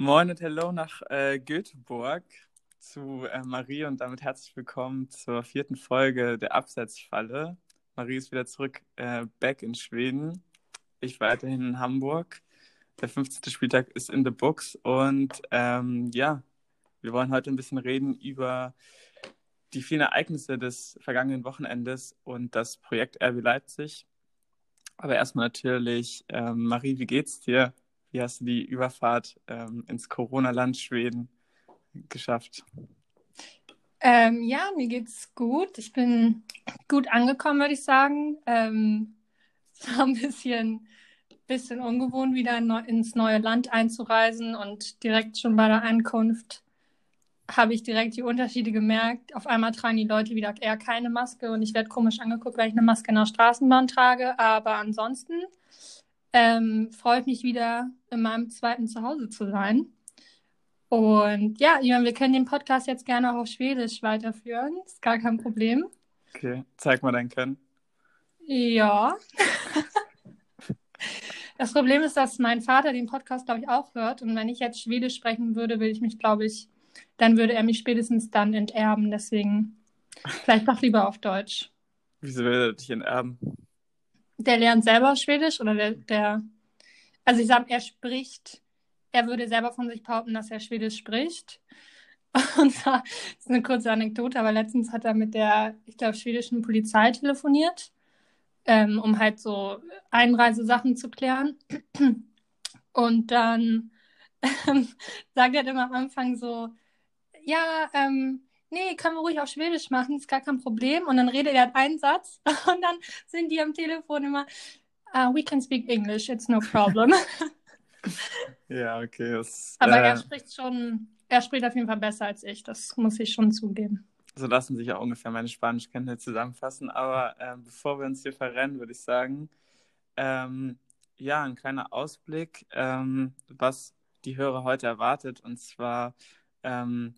Moin und Hello nach äh, Göteborg zu äh, Marie und damit herzlich willkommen zur vierten Folge der Absetzfalle. Marie ist wieder zurück, äh, back in Schweden. Ich weiterhin in Hamburg. Der 15. Spieltag ist in the books und ähm, ja, wir wollen heute ein bisschen reden über die vielen Ereignisse des vergangenen Wochenendes und das Projekt RB Leipzig. Aber erstmal natürlich, ähm, Marie, wie geht's dir? Wie hast du die Überfahrt ähm, ins Corona-Land Schweden geschafft? Ähm, ja, mir geht's gut. Ich bin gut angekommen, würde ich sagen. Ähm, es war ein bisschen, bisschen ungewohnt, wieder in, ins neue Land einzureisen und direkt schon bei der Ankunft habe ich direkt die Unterschiede gemerkt. Auf einmal tragen die Leute wieder eher keine Maske und ich werde komisch angeguckt, weil ich eine Maske in der Straßenbahn trage. Aber ansonsten ähm, freue ich mich wieder in meinem zweiten Zuhause zu sein. Und ja, Ivan, wir können den Podcast jetzt gerne auch auf Schwedisch weiterführen. Ist gar kein Problem. Okay, zeig mal dein Können. Ja. das Problem ist, dass mein Vater den Podcast, glaube ich, auch hört. Und wenn ich jetzt Schwedisch sprechen würde, will ich mich, glaube ich, dann würde er mich spätestens dann enterben. Deswegen vielleicht doch lieber auf Deutsch. Wieso will er dich enterben? Der lernt selber Schwedisch oder der, der also ich sage, er spricht, er würde selber von sich behaupten, dass er Schwedisch spricht. Und zwar, das ist eine kurze Anekdote, aber letztens hat er mit der, ich glaube, schwedischen Polizei telefoniert, ähm, um halt so Einreisesachen zu klären. Und dann ähm, sagt er immer am Anfang so, ja, ähm, nee, können wir ruhig auf Schwedisch machen, ist gar kein Problem. Und dann redet er einen Satz und dann sind die am Telefon immer, uh, we can speak English, it's no problem. ja, okay. Das, Aber äh, er spricht schon, er spricht auf jeden Fall besser als ich, das muss ich schon zugeben. So lassen sich ja ungefähr meine Spanischkenntnisse zusammenfassen. Aber äh, bevor wir uns hier verrennen, würde ich sagen, ähm, ja, ein kleiner Ausblick, ähm, was die Hörer heute erwartet. Und zwar ähm,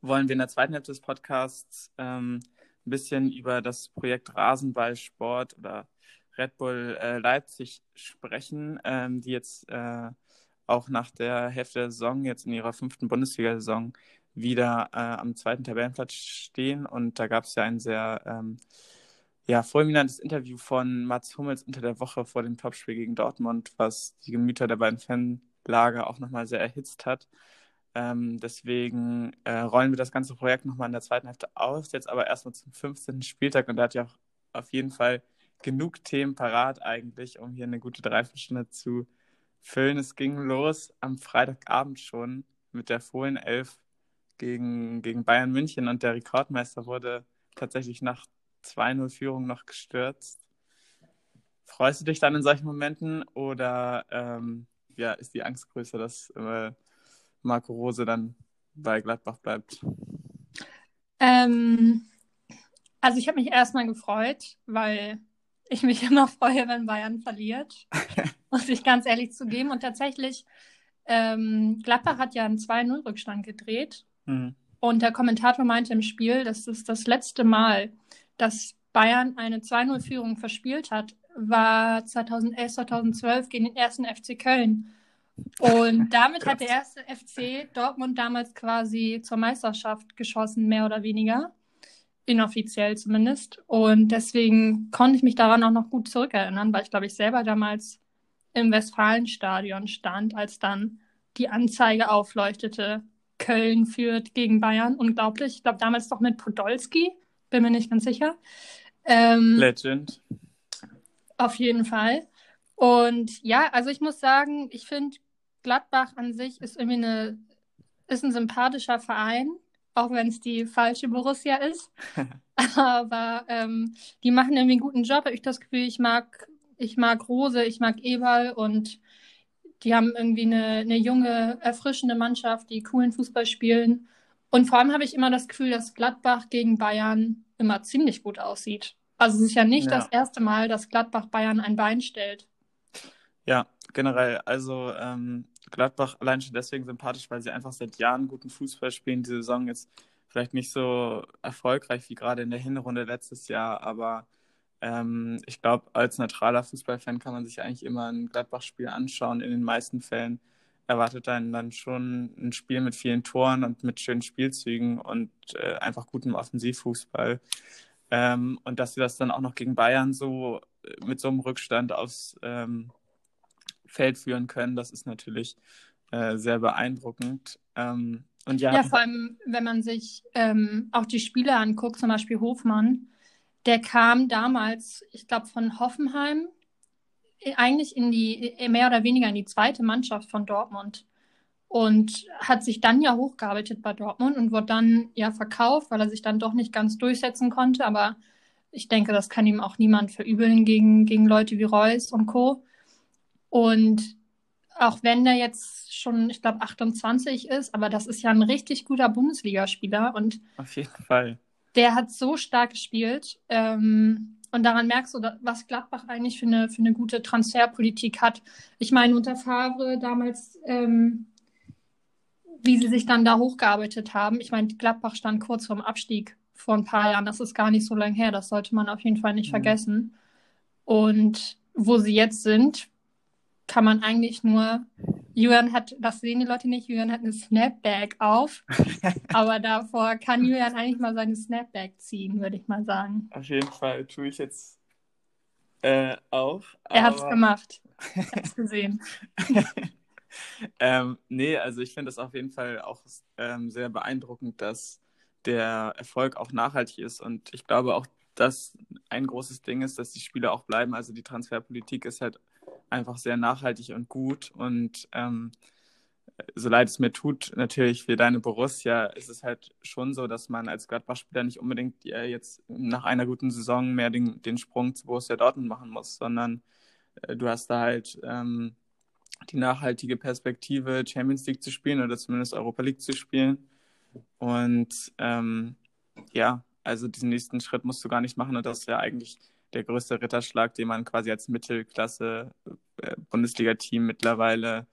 wollen wir in der zweiten Hälfte des Podcasts ähm, ein bisschen über das Projekt Rasenballsport oder Red Bull äh, Leipzig sprechen, ähm, die jetzt äh, auch nach der Hälfte der Saison, jetzt in ihrer fünften Bundesliga-Saison, wieder äh, am zweiten Tabellenplatz stehen. Und da gab es ja ein sehr ähm, ja, fulminantes Interview von Mats Hummels unter der Woche vor dem Topspiel gegen Dortmund, was die Gemüter der beiden Fanlager auch nochmal sehr erhitzt hat. Ähm, deswegen äh, rollen wir das ganze Projekt nochmal in der zweiten Hälfte aus, jetzt aber erstmal zum 15. Spieltag und da hat ja auch auf jeden Fall genug Themen parat eigentlich, um hier eine gute Dreiviertelstunde zu füllen. Es ging los am Freitagabend schon mit der Fohlen-Elf gegen, gegen Bayern München und der Rekordmeister wurde tatsächlich nach 2-0-Führung noch gestürzt. Freust du dich dann in solchen Momenten oder ähm, ja, ist die Angst größer, dass äh, Marco Rose dann bei Gladbach bleibt? Ähm, also ich habe mich erstmal gefreut, weil ich mich immer freue, wenn Bayern verliert, muss ich ganz ehrlich zugeben. Und tatsächlich, ähm, Gladbach hat ja einen 2-0-Rückstand gedreht. Mhm. Und der Kommentator meinte im Spiel, dass es das letzte Mal, dass Bayern eine 2-0-Führung verspielt hat, war 2011, 2012 gegen den ersten FC Köln. Und damit hat der erste FC Dortmund damals quasi zur Meisterschaft geschossen, mehr oder weniger. Inoffiziell zumindest. Und deswegen konnte ich mich daran auch noch gut zurückerinnern, weil ich, glaube ich, selber damals im Westfalenstadion stand, als dann die Anzeige aufleuchtete. Köln führt gegen Bayern. Unglaublich. Ich glaube, damals doch mit Podolski. Bin mir nicht ganz sicher. Ähm, Legend. Auf jeden Fall. Und ja, also ich muss sagen, ich finde Gladbach an sich ist irgendwie eine, ist ein sympathischer Verein, auch wenn es die falsche Borussia ist. Aber ähm, die machen irgendwie einen guten Job. Habe ich das Gefühl, ich mag, ich mag Rose, ich mag Eberl und die haben irgendwie eine, eine junge, erfrischende Mannschaft, die coolen Fußball spielen. Und vor allem habe ich immer das Gefühl, dass Gladbach gegen Bayern immer ziemlich gut aussieht. Also es ist ja nicht ja. das erste Mal, dass Gladbach Bayern ein Bein stellt. Ja, generell. Also ähm, Gladbach allein schon deswegen sympathisch, weil sie einfach seit Jahren guten Fußball spielen. Die Saison jetzt vielleicht nicht so erfolgreich wie gerade in der Hinrunde letztes Jahr, aber ähm, ich glaube, als neutraler Fußballfan kann man sich eigentlich immer ein Gladbach-Spiel anschauen, in den meisten Fällen. erwartet einen dann schon ein Spiel mit vielen Toren und mit schönen Spielzügen und äh, einfach gutem Offensivfußball. Ähm, und dass sie das dann auch noch gegen Bayern so äh, mit so einem Rückstand aufs ähm, Feld führen können, das ist natürlich äh, sehr beeindruckend. Ähm, und ja, ja, vor allem, wenn man sich ähm, auch die Spiele anguckt, zum Beispiel Hofmann, der kam damals, ich glaube, von Hoffenheim äh, eigentlich in die, äh, mehr oder weniger in die zweite Mannschaft von Dortmund und hat sich dann ja hochgearbeitet bei Dortmund und wurde dann ja verkauft, weil er sich dann doch nicht ganz durchsetzen konnte. Aber ich denke, das kann ihm auch niemand verübeln gegen, gegen Leute wie Reus und Co. Und auch wenn der jetzt schon, ich glaube, 28 ist, aber das ist ja ein richtig guter Bundesligaspieler und auf jeden Fall. Der hat so stark gespielt. Ähm, und daran merkst du, was Gladbach eigentlich für eine, für eine gute Transferpolitik hat. Ich meine, unter Favre damals, ähm, wie sie sich dann da hochgearbeitet haben. Ich meine, Gladbach stand kurz vorm Abstieg vor ein paar Jahren. Das ist gar nicht so lange her. Das sollte man auf jeden Fall nicht mhm. vergessen. Und wo sie jetzt sind, kann man eigentlich nur. Julian hat, das sehen die Leute nicht, Julian hat eine Snapback auf. aber davor kann Julian eigentlich mal seine Snapback ziehen, würde ich mal sagen. Auf jeden Fall tue ich jetzt äh, auf. Er hat es gemacht. Ich habe es gesehen. ähm, nee, also ich finde es auf jeden Fall auch ähm, sehr beeindruckend, dass der Erfolg auch nachhaltig ist. Und ich glaube auch, dass ein großes Ding ist, dass die Spieler auch bleiben. Also die Transferpolitik ist halt einfach sehr nachhaltig und gut. Und ähm, so leid es mir tut, natürlich für deine Borussia, ist es halt schon so, dass man als Gladbach-Spieler nicht unbedingt äh, jetzt nach einer guten Saison mehr den, den Sprung zu Borussia Dortmund machen muss, sondern äh, du hast da halt ähm, die nachhaltige Perspektive, Champions League zu spielen oder zumindest Europa League zu spielen. Und ähm, ja, also diesen nächsten Schritt musst du gar nicht machen und das ist ja eigentlich der größte Ritterschlag, den man quasi als Mittelklasse äh, mittlerweile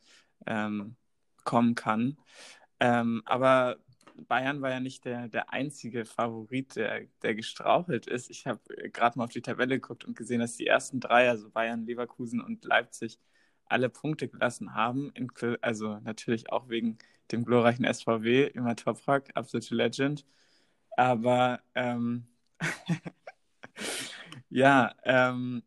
ähm, kommen kann. Ähm, aber Bayern war ja nicht der, der einzige Favorit, der, der gestrauchelt ist. Ich habe gerade mal auf die Tabelle geguckt und gesehen, dass die ersten drei, also Bayern, Leverkusen und Leipzig, alle Punkte gelassen haben. Also natürlich auch wegen dem glorreichen SVW, immer Toprak, absolute Legend. Aber ähm, Ja, ähm,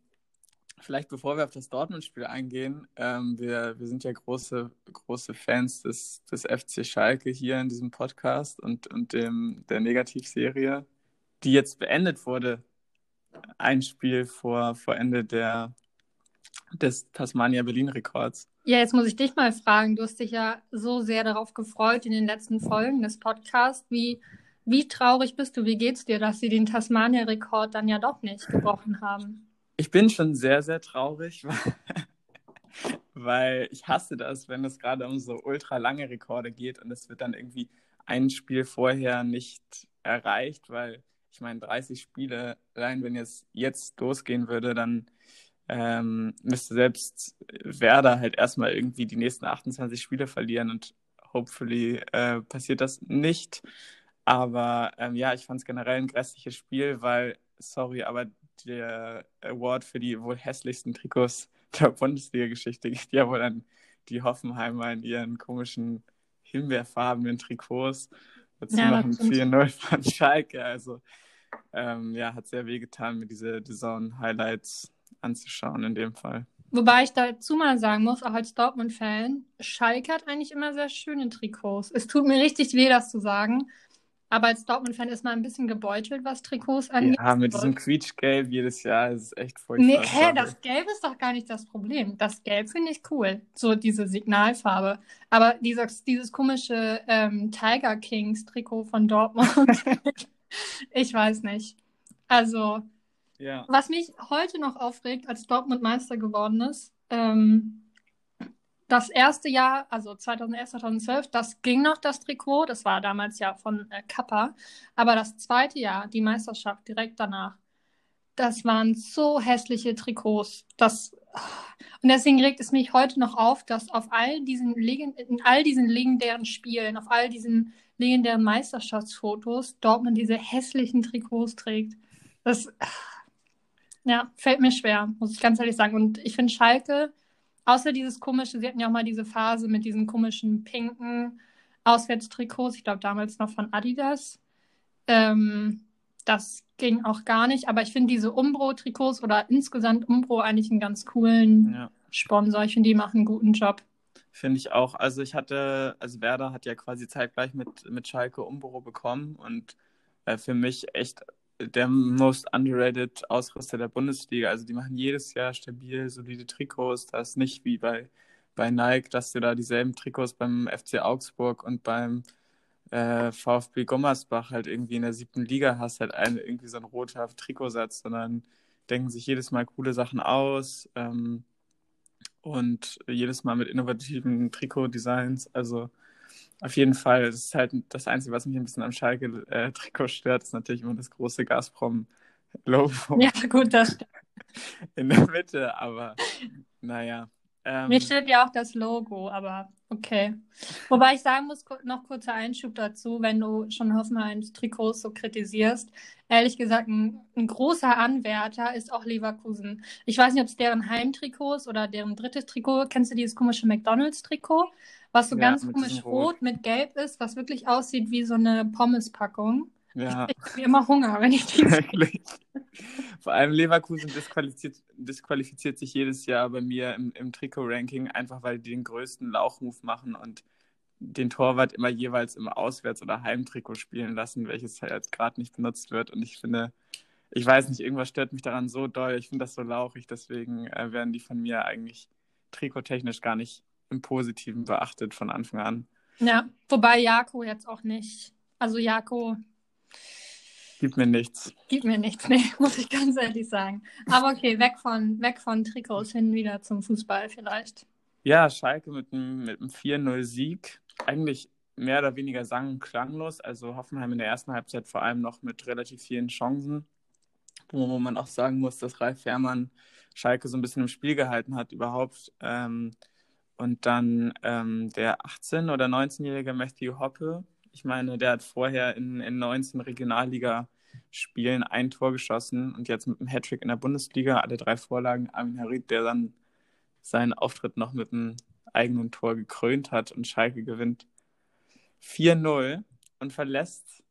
vielleicht bevor wir auf das Dortmund-Spiel eingehen, ähm, wir, wir sind ja große, große Fans des, des FC Schalke hier in diesem Podcast und, und dem, der Negativserie, die jetzt beendet wurde. Ein Spiel vor, vor Ende der, des Tasmania Berlin-Rekords. Ja, jetzt muss ich dich mal fragen. Du hast dich ja so sehr darauf gefreut in den letzten Folgen des Podcasts. Wie wie traurig bist du? Wie geht's dir, dass sie den Tasmania-Rekord dann ja doch nicht gebrochen haben? Ich bin schon sehr, sehr traurig, weil ich hasse das, wenn es gerade um so ultra lange Rekorde geht und es wird dann irgendwie ein Spiel vorher nicht erreicht, weil ich meine, 30 Spiele, allein wenn jetzt jetzt losgehen würde, dann ähm, müsste selbst Werder halt erstmal irgendwie die nächsten 28 Spiele verlieren und hopefully äh, passiert das nicht. Aber ähm, ja, ich fand es generell ein grässliches Spiel, weil, sorry, aber der Award für die wohl hässlichsten Trikots der Bundesliga-Geschichte geht ja wohl an die Hoffenheimer in ihren komischen himbeerfarbenen Trikots. Dazu ja, machen 4-0 von Schalke. Also ähm, ja, hat sehr wehgetan, mir diese Saison-Highlights anzuschauen in dem Fall. Wobei ich dazu mal sagen muss, auch als Dortmund-Fan, Schalke hat eigentlich immer sehr schöne Trikots. Es tut mir richtig weh, das zu sagen, aber als Dortmund-Fan ist man ein bisschen gebeutelt, was Trikots angeht. Ja, mit diesem Quietschgelb jedes Jahr ist es echt furchtbar. Nee, hä, das Gelb ist doch gar nicht das Problem. Das Gelb finde ich cool. So diese Signalfarbe. Aber dieses, dieses komische ähm, Tiger Kings-Trikot von Dortmund, ich weiß nicht. Also, ja. was mich heute noch aufregt, als Dortmund Meister geworden ist, ähm, das erste Jahr, also 2011, 2012, das ging noch, das Trikot. Das war damals ja von äh, Kappa. Aber das zweite Jahr, die Meisterschaft direkt danach, das waren so hässliche Trikots. Das, und deswegen regt es mich heute noch auf, dass auf all diesen, in all diesen legendären Spielen, auf all diesen legendären Meisterschaftsfotos Dortmund diese hässlichen Trikots trägt. Das ja, fällt mir schwer, muss ich ganz ehrlich sagen. Und ich finde Schalke außer dieses komische, sie hatten ja auch mal diese Phase mit diesen komischen pinken Auswärtstrikots, ich glaube damals noch von Adidas. Ähm, das ging auch gar nicht, aber ich finde diese Umbro-Trikots oder insgesamt Umbro eigentlich einen ganz coolen ja. Sponsor. Ich finde, die machen einen guten Job. Finde ich auch. Also ich hatte, also Werder hat ja quasi zeitgleich mit, mit Schalke Umbro bekommen und äh, für mich echt der most underrated Ausrüster der Bundesliga. Also die machen jedes Jahr stabil, solide Trikots. Das ist nicht wie bei, bei Nike, dass du da dieselben Trikots beim FC Augsburg und beim äh, VfB Gommersbach halt irgendwie in der siebten Liga hast, halt eine, irgendwie so ein roter Trikotsatz, sondern denken sich jedes Mal coole Sachen aus ähm, und jedes Mal mit innovativen Trikotdesigns. Also auf jeden Fall, das ist halt das Einzige, was mich ein bisschen am Schalke-Trikot stört, ist natürlich immer das große Gazprom-Logo. Ja, gut, das stimmt. In der Mitte, aber naja. Ähm, Mir steht ja auch das Logo, aber okay. Wobei ich sagen muss, noch kurzer Einschub dazu, wenn du schon Hoffenheims Trikots so kritisierst. Ehrlich gesagt, ein, ein, großer Anwärter ist auch Leverkusen. Ich weiß nicht, ob es deren Heimtrikots oder deren drittes Trikot, kennst du dieses komische McDonalds-Trikot, was so ja, ganz komisch rot mit gelb ist, was wirklich aussieht wie so eine Pommespackung. Ja. Ich habe immer Hunger, wenn ich die Wirklich. Vor allem Leverkusen disqualifiziert, disqualifiziert sich jedes Jahr bei mir im, im Trikot-Ranking, einfach weil die den größten Lauchmove machen und den Torwart immer jeweils im Auswärts- oder Heimtrikot spielen lassen, welches halt gerade nicht benutzt wird. Und ich finde, ich weiß nicht, irgendwas stört mich daran so doll. Ich finde das so lauchig, deswegen äh, werden die von mir eigentlich trikottechnisch gar nicht im Positiven beachtet von Anfang an. Ja, wobei Jako jetzt auch nicht. Also Jako Gibt mir nichts. Gibt mir nichts, nee, muss ich ganz ehrlich sagen. Aber okay, weg von, weg von Trikots hin wieder zum Fußball vielleicht. Ja, Schalke mit einem, mit einem 4-0-Sieg. Eigentlich mehr oder weniger sang- und klanglos. Also Hoffenheim in der ersten Halbzeit vor allem noch mit relativ vielen Chancen. Wo man auch sagen muss, dass Ralf Fährmann Schalke so ein bisschen im Spiel gehalten hat überhaupt. Ähm, und dann ähm, der 18- oder 19-jährige Matthew Hoppe, ich meine, der hat vorher in, in 19 Regionalliga-Spielen ein Tor geschossen und jetzt mit einem Hattrick in der Bundesliga, alle drei Vorlagen. Armin Harid, der dann seinen Auftritt noch mit einem eigenen Tor gekrönt hat und Schalke gewinnt 4-0 und verlässt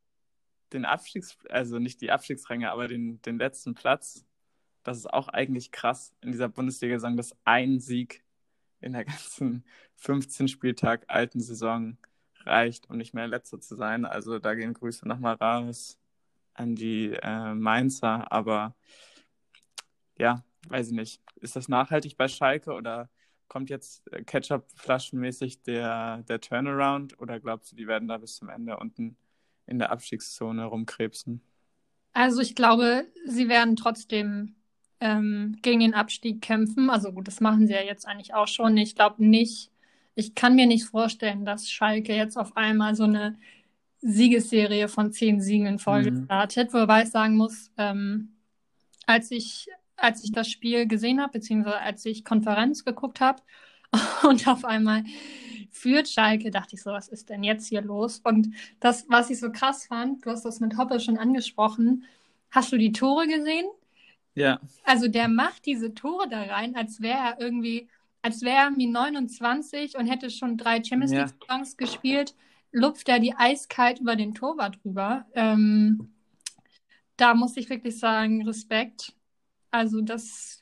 den Abstiegs, also nicht die Abstiegsränge, aber den, den letzten Platz. Das ist auch eigentlich krass in dieser Bundesliga-Saison, dass ein Sieg in der ganzen 15 Spieltag alten Saison reicht, um nicht mehr Letzter zu sein. Also da gehen Grüße nochmal raus an die äh, Mainzer. Aber ja, weiß ich nicht. Ist das nachhaltig bei Schalke oder kommt jetzt äh, Ketchup-Flaschenmäßig der, der Turnaround oder glaubst du, die werden da bis zum Ende unten in der Abstiegszone rumkrebsen? Also ich glaube, sie werden trotzdem ähm, gegen den Abstieg kämpfen. Also gut, das machen sie ja jetzt eigentlich auch schon. Ich glaube nicht, ich kann mir nicht vorstellen, dass Schalke jetzt auf einmal so eine Siegesserie von zehn Siegen in Folge mhm. startet, wobei ich sagen muss, ähm, als ich als ich das Spiel gesehen habe, beziehungsweise als ich Konferenz geguckt habe und auf einmal führt Schalke, dachte ich so, was ist denn jetzt hier los? Und das, was ich so krass fand, du hast das mit Hoppe schon angesprochen, hast du die Tore gesehen? Ja. Also der macht diese Tore da rein, als wäre er irgendwie als wäre er mir 29 und hätte schon drei Champions League Songs ja. gespielt, lupft er die eiskalt über den Torwart rüber. Ähm, da muss ich wirklich sagen, Respekt. Also das,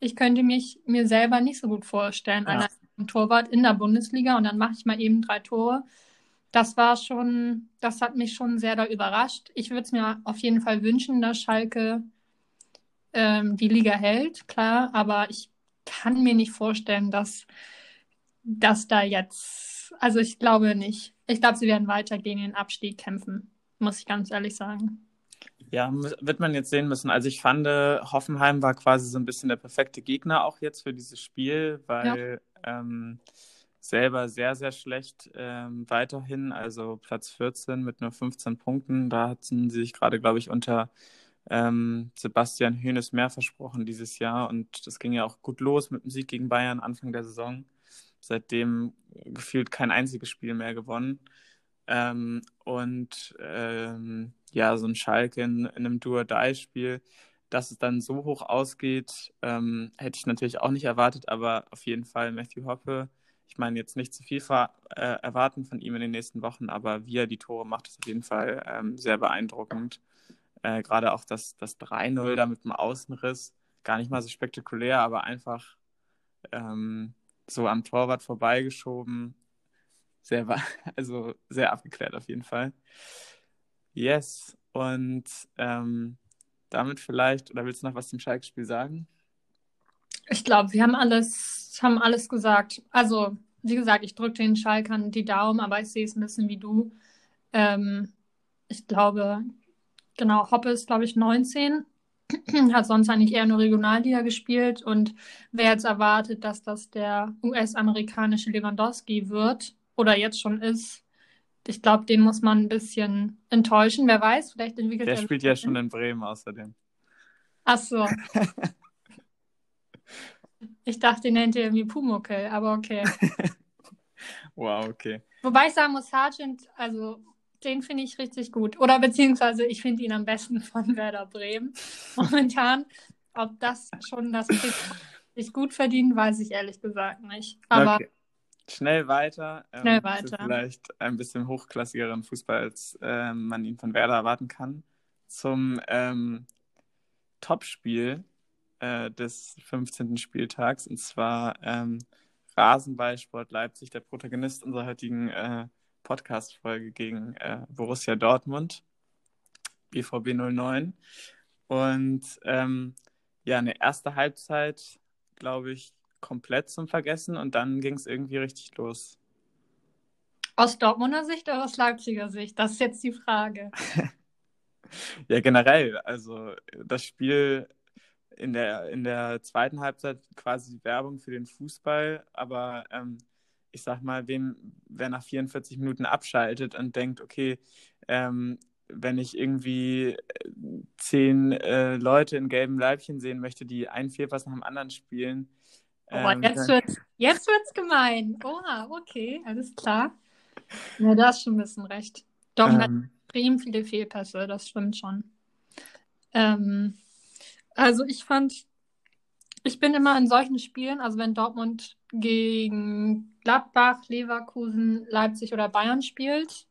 ich könnte mich mir selber nicht so gut vorstellen, ja. einen Torwart in der Bundesliga und dann mache ich mal eben drei Tore. Das war schon, das hat mich schon sehr da überrascht. Ich würde es mir auf jeden Fall wünschen, dass Schalke ähm, die Liga hält, klar, aber ich kann mir nicht vorstellen, dass, dass da jetzt, also ich glaube nicht. Ich glaube, sie werden weiter gegen den Abstieg kämpfen, muss ich ganz ehrlich sagen. Ja, wird man jetzt sehen müssen. Also ich fand, Hoffenheim war quasi so ein bisschen der perfekte Gegner auch jetzt für dieses Spiel, weil ja. ähm, selber sehr, sehr schlecht ähm, weiterhin, also Platz 14 mit nur 15 Punkten. Da hatten sie sich gerade, glaube ich, unter ähm, Sebastian Höhnes mehr versprochen dieses Jahr und das ging ja auch gut los mit dem Sieg gegen Bayern Anfang der Saison. Seitdem gefühlt kein einziges Spiel mehr gewonnen. Ähm, und ähm, ja, so ein Schalke in, in einem Duo-Die-Spiel, dass es dann so hoch ausgeht, ähm, hätte ich natürlich auch nicht erwartet, aber auf jeden Fall Matthew Hoppe. Ich meine, jetzt nicht zu viel äh, erwarten von ihm in den nächsten Wochen, aber wie er die Tore macht, ist auf jeden Fall ähm, sehr beeindruckend. Äh, Gerade auch das, das 3-0 da mit dem Außenriss, gar nicht mal so spektakulär, aber einfach ähm, so am Torwart vorbeigeschoben. Sehr, also sehr abgeklärt auf jeden Fall. Yes, und ähm, damit vielleicht, oder willst du noch was zum Schalke-Spiel sagen? Ich glaube, wir haben alles, haben alles gesagt. Also, wie gesagt, ich drücke den Schalkern die Daumen, aber ich sehe es ein bisschen wie du. Ähm, ich glaube, genau, Hoppe ist, glaube ich, 19, hat sonst eigentlich eher nur Regionalliga gespielt und wer jetzt erwartet, dass das der US-amerikanische Lewandowski wird oder jetzt schon ist, ich glaube, den muss man ein bisschen enttäuschen. Wer weiß, vielleicht entwickelt Der er spielt ja schon in Bremen außerdem. Ach so. ich dachte, den nennt ihr irgendwie Pumuckel, aber okay. wow, okay. Wobei ich sagen muss, Sargent, also den finde ich richtig gut. Oder beziehungsweise ich finde ihn am besten von Werder Bremen momentan. Ob das schon das sich gut verdient, weiß ich ehrlich gesagt nicht. Aber okay. Schnell weiter. Ähm, Schnell weiter. Vielleicht ein bisschen hochklassigeren Fußball, als äh, man ihn von Werder erwarten kann. Zum ähm, Topspiel äh, des 15. Spieltags, und zwar ähm, Rasenballsport Leipzig, der Protagonist unserer heutigen äh, Podcast-Folge gegen äh, Borussia Dortmund, BVB 09. Und ähm, ja, eine erste Halbzeit, glaube ich, komplett zum Vergessen und dann ging es irgendwie richtig los. Aus Dortmunder Sicht oder aus Leipziger Sicht? Das ist jetzt die Frage. ja, generell. Also das Spiel in der, in der zweiten Halbzeit quasi Werbung für den Fußball, aber ähm, ich sag mal, wem, wer nach 44 Minuten abschaltet und denkt, okay, ähm, wenn ich irgendwie zehn äh, Leute in gelben Leibchen sehen möchte, die ein Vierpass nach dem anderen spielen, Oh, ähm, jetzt wird's, jetzt wird's gemein. Oha, okay, alles klar. Ja, da hast schon ein bisschen recht. Dortmund ähm, extrem viele Fehlpässe, das stimmt schon. Ähm, also ich fand, ich bin immer in solchen Spielen, also wenn Dortmund gegen Gladbach, Leverkusen, Leipzig oder Bayern spielt,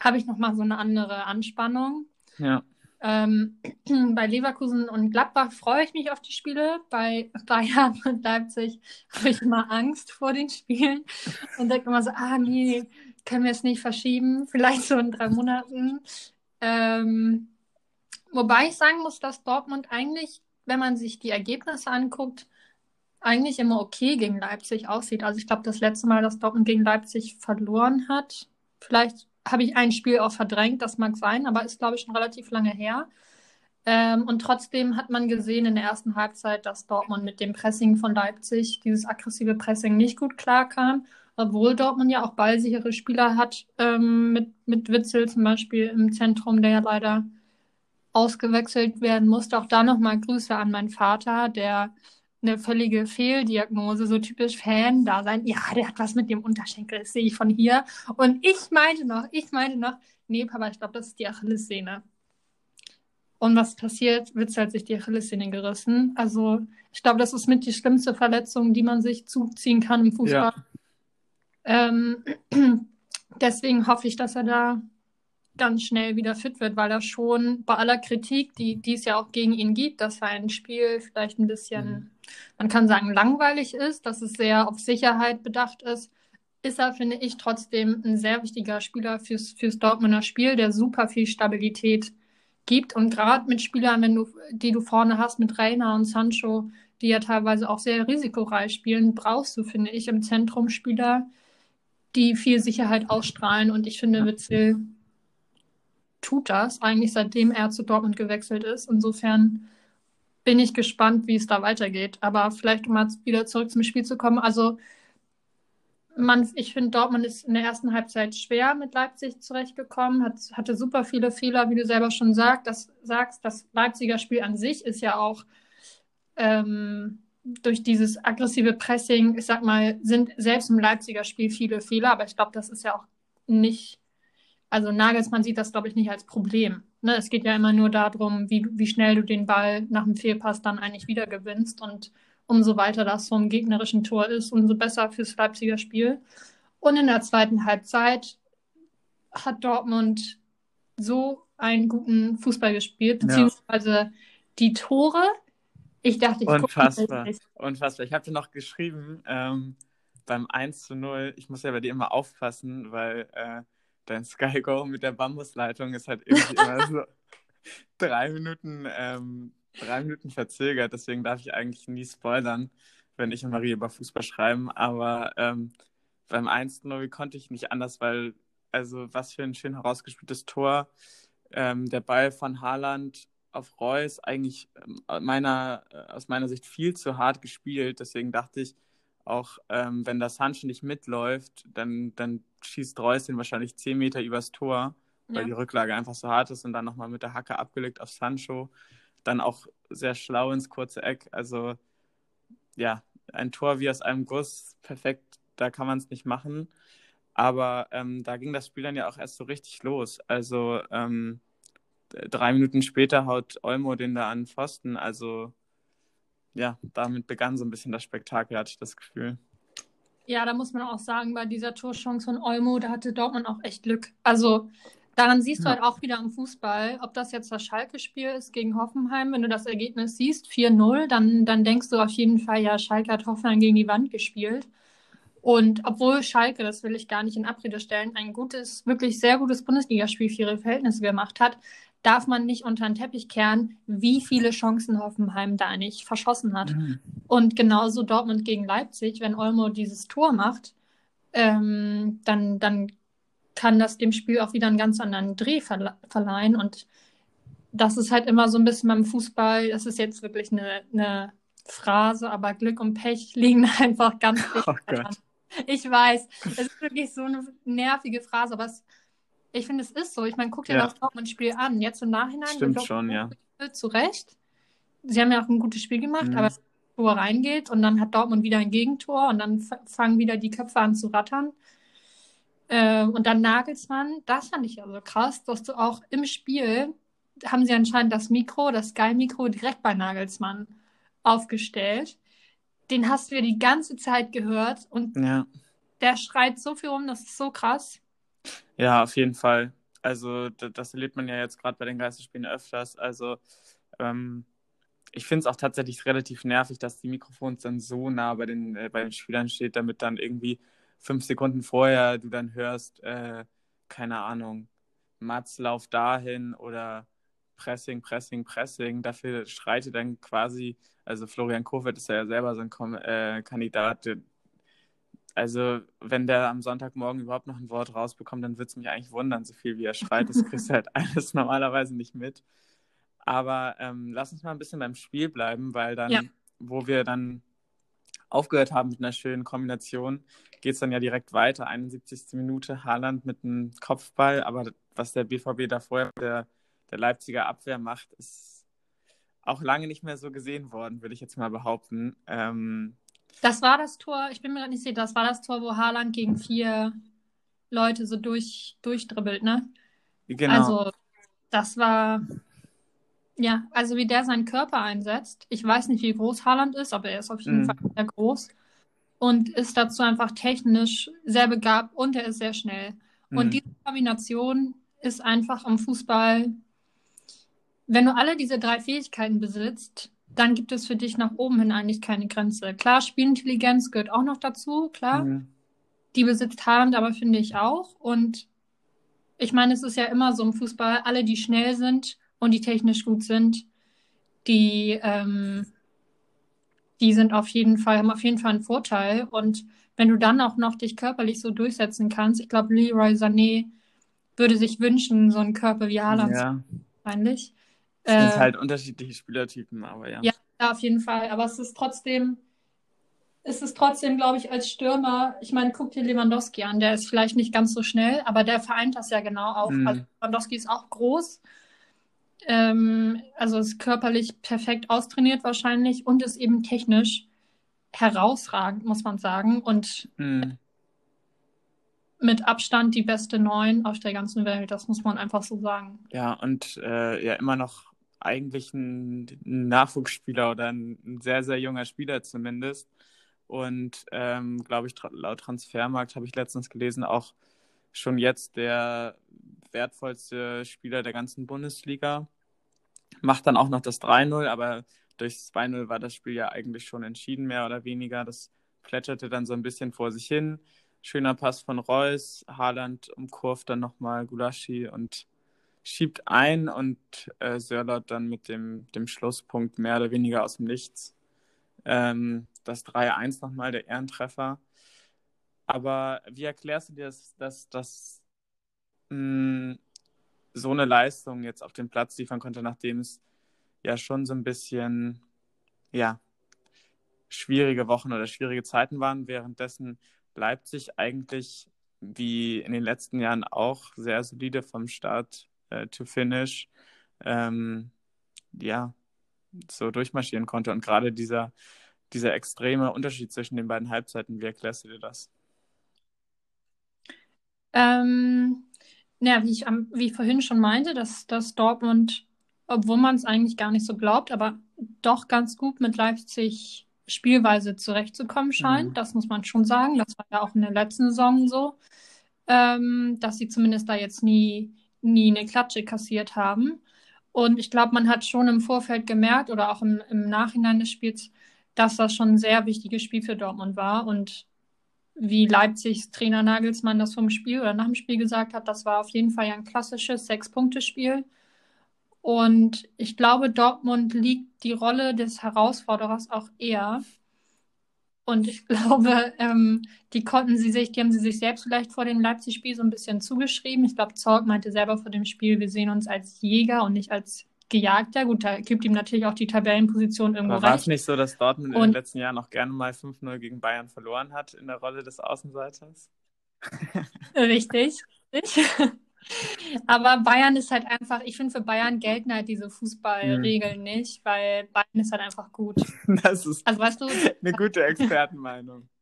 habe ich nochmal so eine andere Anspannung. Ja. Ähm, bei Leverkusen und Gladbach freue ich mich auf die Spiele. Bei Bayern und Leipzig habe ich immer Angst vor den Spielen und denke immer so, ah nee, können wir es nicht verschieben, vielleicht so in drei Monaten. Ähm, wobei ich sagen muss, dass Dortmund eigentlich, wenn man sich die Ergebnisse anguckt, eigentlich immer okay gegen Leipzig aussieht. Also ich glaube, das letzte Mal, dass Dortmund gegen Leipzig verloren hat, vielleicht habe ich ein Spiel auch verdrängt, das mag sein, aber ist, glaube ich, schon relativ lange her. Ähm, und trotzdem hat man gesehen in der ersten Halbzeit, dass Dortmund mit dem Pressing von Leipzig, dieses aggressive Pressing, nicht gut klarkam. Obwohl Dortmund ja auch ballsichere Spieler hat, ähm, mit, mit Witzel zum Beispiel im Zentrum, der ja leider ausgewechselt werden musste. Auch da nochmal Grüße an meinen Vater, der eine völlige Fehldiagnose, so typisch Fan da sein. Ja, der hat was mit dem Unterschenkel, das sehe ich von hier. Und ich meinte noch, ich meinte noch, nee, Papa, ich glaube, das ist die Achillessehne. Und was passiert? Witz hat sich die Achillessehne gerissen. Also, ich glaube, das ist mit die schlimmste Verletzung, die man sich zuziehen kann im Fußball. Ja. Ähm, deswegen hoffe ich, dass er da ganz schnell wieder fit wird, weil er schon bei aller Kritik, die, die es ja auch gegen ihn gibt, dass sein Spiel vielleicht ein bisschen, mhm. man kann sagen, langweilig ist, dass es sehr auf Sicherheit bedacht ist, ist er, finde ich, trotzdem ein sehr wichtiger Spieler fürs, fürs Dortmunder Spiel, der super viel Stabilität gibt. Und gerade mit Spielern, wenn du, die du vorne hast, mit Reina und Sancho, die ja teilweise auch sehr risikoreich spielen, brauchst du, finde ich, im Zentrum Spieler, die viel Sicherheit ausstrahlen. Und ich finde, Witzel tut das eigentlich seitdem er zu Dortmund gewechselt ist. Insofern bin ich gespannt, wie es da weitergeht. Aber vielleicht, um mal wieder zurück zum Spiel zu kommen. Also, man, ich finde, Dortmund ist in der ersten Halbzeit schwer mit Leipzig zurechtgekommen, hat, hatte super viele Fehler, wie du selber schon sagt, das, sagst. Das Leipziger Spiel an sich ist ja auch ähm, durch dieses aggressive Pressing, ich sag mal, sind selbst im Leipziger Spiel viele Fehler, aber ich glaube, das ist ja auch nicht Also Nagelsmann sieht das, glaube ich, nicht als Problem. Ne? Es geht ja immer nur darum, wie, wie schnell du den Ball nach dem Fehlpass dann eigentlich wieder gewinnst. Und umso weiter das vom gegnerischen Tor ist, umso besser fürs Leipziger Spiel. Und in der zweiten Halbzeit hat Dortmund so einen guten Fußball gespielt, beziehungsweise ja. die Tore. Ich dachte, ich Unfassbar. Unfassbar. Ich habe dir noch geschrieben, ähm, beim 1 zu 0, ich muss ja bei dir immer aufpassen, weil äh, dein Sky Go mit der Bambusleitung ist halt irgendwie immer so drei Minuten, ähm, drei Minuten verzögert. Deswegen darf ich eigentlich nie spoilern, wenn ich und Marie über Fußball schreiben. Aber ähm, beim 1-0 konnte ich nicht anders, weil, also was für ein schön herausgespieltes Tor. Ähm, der Ball von Haaland auf Reus eigentlich ähm, meiner, äh, aus meiner Sicht viel zu hart gespielt. Deswegen dachte ich, auch ähm, wenn das Sancho nicht mitläuft, dann, dann schießt Reus den wahrscheinlich 10 Meter übers Tor, weil ja. die Rücklage einfach so hart ist und dann nochmal mit der Hacke abgelegt auf Sancho. Dann auch sehr schlau ins kurze Eck. Also ja, ein Tor wie aus einem Guss, perfekt, da kann man es nicht machen. Aber ähm, da ging das Spiel dann ja auch erst so richtig los. Also ähm, drei Minuten später haut Olmo den da an Pfosten. Also ja, damit begann so ein bisschen das Spektakel, hatte ich das Gefühl. Ja, da muss man auch sagen, bei dieser Torchance von Olmo, da hatte Dortmund auch echt Glück. Also daran siehst ja. du halt auch wieder am Fußball, ob das jetzt das Schalke-Spiel ist gegen Hoffenheim, wenn du das Ergebnis siehst, 4-0, dann, dann denkst du auf jeden Fall, ja, Schalke hat Hoffenheim gegen die Wand gespielt. Und obwohl Schalke, das will ich gar nicht in Abrede stellen, ein gutes, wirklich sehr gutes Bundesligaspiel für ihre Verhältnisse gemacht hat, darf man nicht unter den Teppich kehren, wie viele Chancen Hoffenheim da eigentlich verschossen hat. Mhm. Und genauso Dortmund gegen Leipzig, wenn Olmo dieses Tor macht, ähm, dann, dann kann das dem Spiel auch wieder einen ganz anderen Dreh verle verleihen. Und das ist halt immer so ein bisschen beim Fußball, das ist jetzt wirklich eine, eine Phrase, aber Glück und Pech liegen einfach ganz dicht oh. Ich weiß, es ist wirklich so eine nervige Phrase, aber es ich finde, es ist so. Ich meine, guck dir ja. das Dortmund-Spiel an. Jetzt im Nachhinein. Stimmt schon, ja. Zu Recht. Sie haben ja auch ein gutes Spiel gemacht, mhm. aber das Tor reingeht und dann hat Dortmund wieder ein Gegentor und dann fangen wieder die Köpfe an zu rattern. Äh, und dann Nagelsmann, das fand ich ja so krass, dass du auch im Spiel haben sie anscheinend das Mikro, das Sky-Mikro direkt bei Nagelsmann aufgestellt. Den hast du ja die ganze Zeit gehört und ja. der schreit so viel rum, das ist so krass. Ja, auf jeden Fall. Also das erlebt man ja jetzt gerade bei den Geisterspielen öfters. Also ähm, ich finde es auch tatsächlich relativ nervig, dass die Mikrofons dann so nah bei den, äh, bei den Spielern steht, damit dann irgendwie fünf Sekunden vorher du dann hörst, äh, keine Ahnung, Mats lauf dahin oder Pressing, Pressing, Pressing. Dafür schreitet dann quasi, also Florian Kofeld ist ja selber so ein äh, Kandidat, also, wenn der am Sonntagmorgen überhaupt noch ein Wort rausbekommt, dann würde es mich eigentlich wundern, so viel wie er schreit. Das kriegst du halt alles normalerweise nicht mit. Aber ähm, lass uns mal ein bisschen beim Spiel bleiben, weil dann, ja. wo wir dann aufgehört haben mit einer schönen Kombination, geht es dann ja direkt weiter. 71. Minute, Haaland mit einem Kopfball. Aber was der BVB da vorher der, der Leipziger Abwehr macht, ist auch lange nicht mehr so gesehen worden, würde ich jetzt mal behaupten. Ähm, das war das Tor, ich bin mir gerade nicht sicher, das war das Tor, wo Haaland gegen vier Leute so durch, durchdribbelt, ne? Genau. Also, das war, ja, also wie der seinen Körper einsetzt. Ich weiß nicht, wie groß Haaland ist, aber er ist auf jeden mm. Fall sehr groß und ist dazu einfach technisch sehr begabt und er ist sehr schnell. Mm. Und diese Kombination ist einfach im Fußball, wenn du alle diese drei Fähigkeiten besitzt, dann gibt es für dich nach oben hin eigentlich keine Grenze. Klar, Spielintelligenz gehört auch noch dazu, klar. Mhm. Die besitzt Haaland aber, finde ich auch. Und ich meine, es ist ja immer so im Fußball, alle, die schnell sind und die technisch gut sind, die, ähm, die sind auf jeden Fall, haben auf jeden Fall einen Vorteil. Und wenn du dann auch noch dich körperlich so durchsetzen kannst, ich glaube, Leroy Sané würde sich wünschen, so einen Körper wie Haaland ja. wahrscheinlich. Es sind äh, halt unterschiedliche Spielertypen, aber ja. Ja, auf jeden Fall. Aber es ist trotzdem, es ist trotzdem, glaube ich, als Stürmer, ich meine, guck dir Lewandowski an, der ist vielleicht nicht ganz so schnell, aber der vereint das ja genau auch. Mhm. Also Lewandowski ist auch groß. Ähm, also ist körperlich perfekt austrainiert wahrscheinlich und ist eben technisch herausragend, muss man sagen. Und mhm. mit Abstand die beste Neun auf der ganzen Welt. Das muss man einfach so sagen. Ja, und äh, ja, immer noch eigentlich ein, Nachwuchsspieler oder ein, ein, sehr, sehr junger Spieler zumindest. Und ähm, glaube ich, tra laut Transfermarkt habe ich letztens gelesen, auch schon jetzt der wertvollste Spieler der ganzen Bundesliga. Macht dann auch noch das 3-0, aber durch 2-0 war das Spiel ja eigentlich schon entschieden, mehr oder weniger. Das plätscherte dann so ein bisschen vor sich hin. Schöner Pass von Reus, Haaland umkurvt dann nochmal Gulaschi und schiebt ein und äh, Sörlot dann mit dem, dem Schlusspunkt mehr oder weniger aus dem Nichts. Ähm, das 3-1 nochmal, der Ehrentreffer. Aber wie erklärst du dir das, dass, dass mh, so eine Leistung jetzt auf den Platz liefern konnte, nachdem es ja schon so ein bisschen, ja, schwierige Wochen oder schwierige Zeiten waren, währenddessen Leipzig eigentlich wie in den letzten Jahren auch sehr solide vom Start äh, to Finish ähm, ja so durchmarschieren konnte und gerade dieser dieser extreme Unterschied zwischen den beiden Halbzeiten, wie erklärst du dir das? Ähm, ja, wie ich, wie ich vorhin schon meinte, dass, dass Dortmund, obwohl man es eigentlich gar nicht so glaubt, aber doch ganz gut mit Leipzig Spielweise zurechtzukommen scheint. Mhm. Das muss man schon sagen. Das war ja auch in der letzten Saison so, ähm, dass sie zumindest da jetzt nie, nie eine Klatsche kassiert haben. Und ich glaube, man hat schon im Vorfeld gemerkt oder auch im, im Nachhinein des Spiels, dass das schon ein sehr wichtiges Spiel für Dortmund war. Und wie Leipzigs Trainer Nagelsmann das vom Spiel oder nach dem Spiel gesagt hat, das war auf jeden Fall ein klassisches Sechs-Punkte-Spiel. Und ich glaube, Dortmund liegt die Rolle des Herausforderers auch eher. Und ich glaube, ähm, die konnten sie sich, die haben sie sich selbst vielleicht vor dem Leipzig-Spiel so ein bisschen zugeschrieben. Ich glaube, Zorg meinte selber vor dem Spiel, wir sehen uns als Jäger und nicht als Gejagter. Gut, da gibt ihm natürlich auch die Tabellenposition irgendwo Aber war recht. es nicht so, dass Dortmund und, in den letzten Jahren auch gerne mal 5-0 gegen Bayern verloren hat in der Rolle des Außenseiters? Richtig, richtig. Aber Bayern ist halt einfach, ich finde, für Bayern gelten halt diese Fußballregeln mhm. nicht, weil Bayern ist halt einfach gut. Das ist also, weißt du, eine gute Expertenmeinung.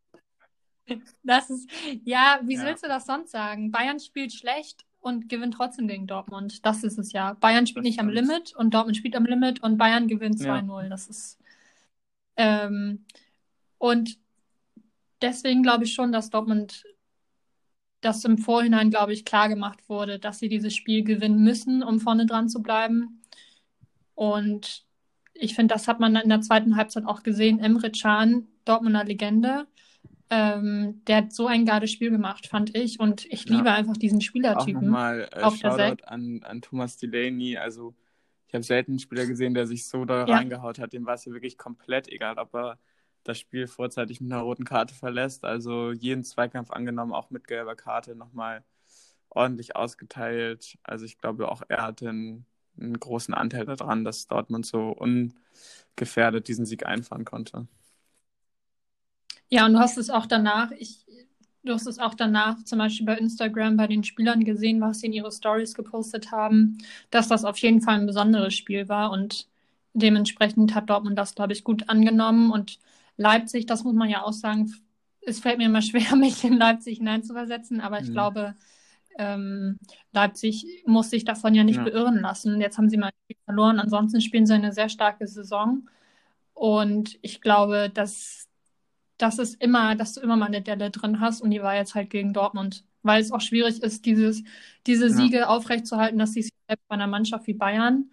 Das ist, ja, wie ja. willst du das sonst sagen? Bayern spielt schlecht und gewinnt trotzdem gegen Dortmund. Das ist es ja. Bayern spielt das nicht stimmt. am Limit und Dortmund spielt am Limit und Bayern gewinnt 2-0. Ja. Das ist. Ähm, und deswegen glaube ich schon, dass Dortmund dass im Vorhinein, glaube ich, klar gemacht wurde, dass sie dieses Spiel gewinnen müssen, um vorne dran zu bleiben. Und ich finde, das hat man in der zweiten Halbzeit auch gesehen. Emre Can, Dortmunder Legende, ähm, der hat so ein geiles Spiel gemacht, fand ich. Und ich ja. liebe einfach diesen Spielertypen. Auch nochmal äh, auf Shoutout an, an Thomas Delaney. Also ich habe selten einen Spieler gesehen, der sich so da ja. reingehaut hat. Dem war es ja wirklich komplett egal, ob er das Spiel vorzeitig mit einer roten Karte verlässt. Also jeden Zweikampf angenommen, auch mit gelber Karte nochmal ordentlich ausgeteilt. Also ich glaube, auch er hatte einen, einen großen Anteil daran, dass Dortmund so ungefährdet diesen Sieg einfahren konnte. Ja, und du hast es auch danach, ich, du hast es auch danach zum Beispiel bei Instagram bei den Spielern gesehen, was sie in ihre Stories gepostet haben, dass das auf jeden Fall ein besonderes Spiel war und dementsprechend hat Dortmund das, glaube ich, gut angenommen und Leipzig, das muss man ja auch sagen, es fällt mir immer schwer, mich in Leipzig hineinzuversetzen, aber ich mhm. glaube, ähm, Leipzig muss sich davon ja nicht ja. beirren lassen. Jetzt haben sie mal verloren, ansonsten spielen sie eine sehr starke Saison. Und ich glaube, dass, dass es immer, dass du immer mal eine Delle drin hast und die war jetzt halt gegen Dortmund. Weil es auch schwierig ist, dieses, diese Siege ja. aufrechtzuerhalten, dass sie selbst bei einer Mannschaft wie Bayern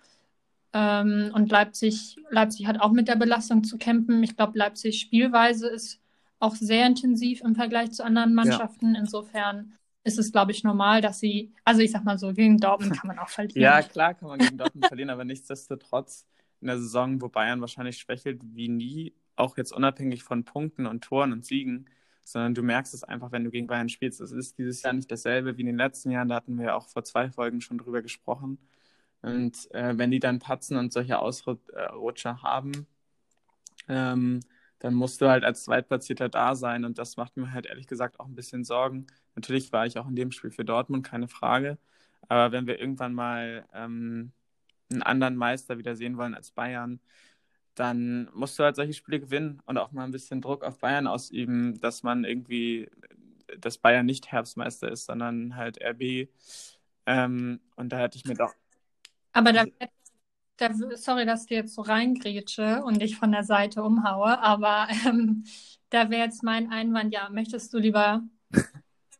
ähm, und Leipzig, Leipzig hat auch mit der Belastung zu kämpfen. Ich glaube, Leipzigs Spielweise ist auch sehr intensiv im Vergleich zu anderen Mannschaften. Ja. Insofern ist es, glaube ich, normal, dass sie, also ich sag mal so, gegen Dortmund kann man auch verlieren. ja, klar kann man gegen Dortmund verlieren, aber nichtsdestotrotz in der Saison, wo Bayern wahrscheinlich schwächelt wie nie, auch jetzt unabhängig von Punkten und Toren und Siegen, sondern du merkst es einfach, wenn du gegen Bayern spielst. Es ist dieses Jahr nicht dasselbe wie in den letzten Jahren, da hatten wir ja auch vor zwei Folgen schon drüber gesprochen. Und äh, wenn die dann patzen und solche Ausrutscher haben, ähm, dann musst du halt als Zweitplatzierter da sein. Und das macht mir halt ehrlich gesagt auch ein bisschen Sorgen. Natürlich war ich auch in dem Spiel für Dortmund, keine Frage. Aber wenn wir irgendwann mal ähm, einen anderen Meister wieder sehen wollen als Bayern, dann musst du halt solche Spiele gewinnen und auch mal ein bisschen Druck auf Bayern ausüben, dass man irgendwie dass Bayern nicht Herbstmeister ist, sondern halt RB. Ähm, und da hatte ich mir doch. Aber da, da sorry, dass ich dir jetzt so reingrätsche und dich von der Seite umhaue, aber ähm, da wäre jetzt mein Einwand, ja, möchtest du lieber,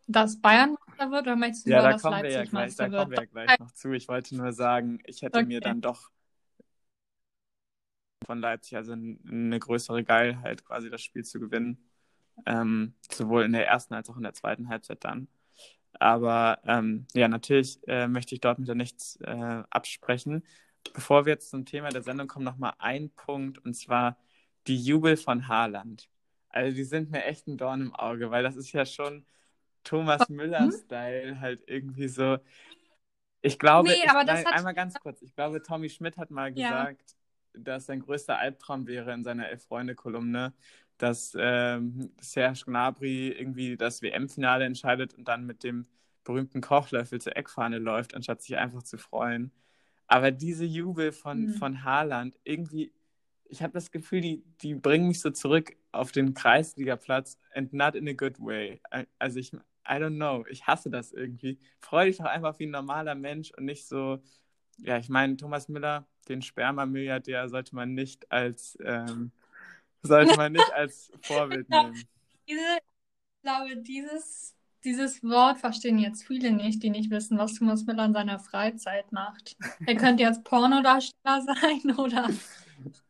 dass Bayern Meister wird oder möchtest du ja, lieber, da dass kommen wir Leipzig ja gleich, Meister da wird? kommen wir ja gleich noch zu. Ich wollte nur sagen, ich hätte Okay. mir dann doch von Leipzig also eine größere Geilheit quasi das Spiel zu gewinnen. Ähm, sowohl in der ersten als auch in der zweiten Halbzeit dann. Aber ähm, ja, natürlich äh, möchte ich dort mit nichts äh, absprechen. Bevor wir jetzt zum Thema der Sendung kommen, nochmal ein Punkt und zwar die Jubel von Haaland. Also die sind mir echt ein Dorn im Auge, weil das ist ja schon Thomas Müller-Style halt irgendwie so. Ich glaube, Nee, ich, aber das nein, hat- einmal ganz kurz. Ich glaube, Tommy Schmidt hat mal Ja. gesagt, dass sein größter Albtraum wäre in seiner Elf-Freunde-Kolumne, dass ähm, Serge Gnabry irgendwie das WM-Finale entscheidet und dann mit dem berühmten Kochlöffel zur Eckfahne läuft, anstatt sich einfach zu freuen. Aber diese Jubel von, Hm. von Haaland, irgendwie, ich habe das Gefühl, die, die bringen mich so zurück auf den Kreisligaplatz and not in a good way. Also ich, I don't know, ich hasse das irgendwie. Freu dich doch einfach wie ein normaler Mensch und nicht so, ja, ich meine, Thomas Müller, den Sperma-Milliardär, sollte man nicht als, ähm, sollte man nicht als Vorbild nehmen. Diese, ich glaube, dieses, dieses Wort verstehen jetzt viele nicht, die nicht wissen, was Thomas Müller in seiner Freizeit macht. Er könnte jetzt Pornodarsteller sein oder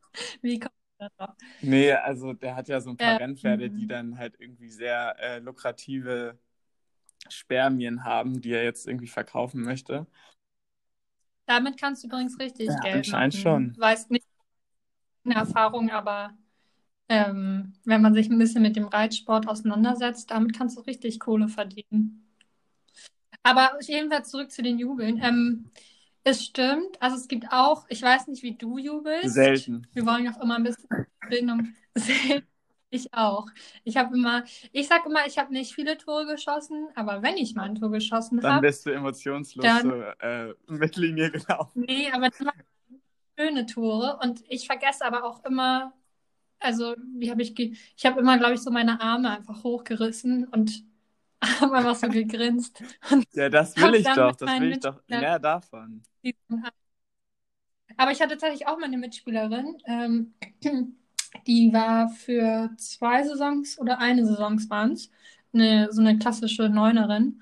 wie kommt das drauf? Nee, also der hat ja so ein paar Ähm, Rennpferde, die dann halt irgendwie sehr äh, lukrative Spermien haben, die er jetzt irgendwie verkaufen möchte. Damit kannst du übrigens richtig Ja, Geld anscheinend machen. schon. Weiß nicht eine Erfahrung, aber ähm, wenn man sich ein bisschen mit dem Reitsport auseinandersetzt, damit kannst du richtig Kohle verdienen. Aber jedenfalls zurück zu den Jubeln. Ähm, es stimmt, also es gibt auch, ich weiß nicht, wie du jubelst. Selten. Wir wollen auch immer ein bisschen Bildung sehen. Ich auch. Ich habe immer, ich sag immer, ich habe nicht viele Tore geschossen, aber wenn ich mal ein Tor geschossen Dann habe, bist du emotionslos Dann- so äh, Mittellinie gelaufen. Nee, aber waren schöne Tore und ich vergesse aber auch immer, also wie habe ich, ge ich habe immer, glaube ich, so meine Arme einfach hochgerissen und habe einfach so gegrinst. Und Ja, das will ich doch, das will ich doch mehr davon. aber ich hatte tatsächlich auch mal eine Mitspielerin, ähm, die war für zwei Saisons oder eine Saison waren es, eine, so eine klassische Neunerin.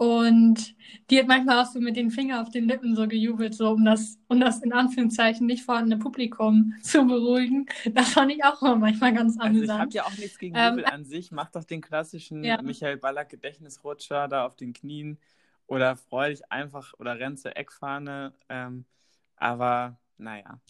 Und die hat manchmal auch so mit den Fingern auf den Lippen so gejubelt, so um das, um das in Anführungszeichen nicht vorhandene Publikum zu beruhigen. Das fand ich auch immer manchmal ganz Also ich habe amüsant. ja auch nichts gegen Ähm, Jubel an sich. Mach doch den klassischen Ja. Michael Ballack Gedächtnisrutscher da auf den Knien oder freu dich einfach oder renn zur Eckfahne. Ähm, aber naja.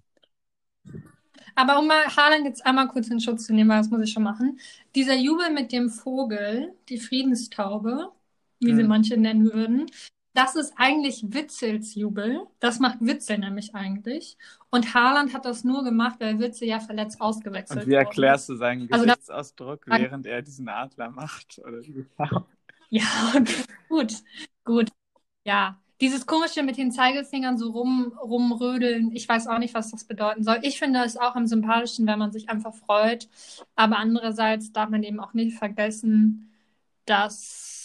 Aber um mal Haaland jetzt einmal kurz in Schutz zu nehmen, weil das muss ich schon machen. Dieser Jubel mit dem Vogel, die Friedenstaube, wie sie Hm. manche nennen würden, das ist eigentlich Witzels Jubel. Das macht Witzel nämlich eigentlich. Und Haaland hat das nur gemacht, weil Witzel ja verletzt ausgewechselt Und wie erklärst du seinen Also das- Gesichtsausdruck, während er diesen Adler macht? Oder? Ja, gut, gut. Ja, dieses komische mit den Zeigefingern so rum, rumrödeln, ich weiß auch nicht, was das bedeuten soll. Ich finde es auch am sympathischsten, wenn man sich einfach freut. Aber andererseits darf man eben auch nicht vergessen, dass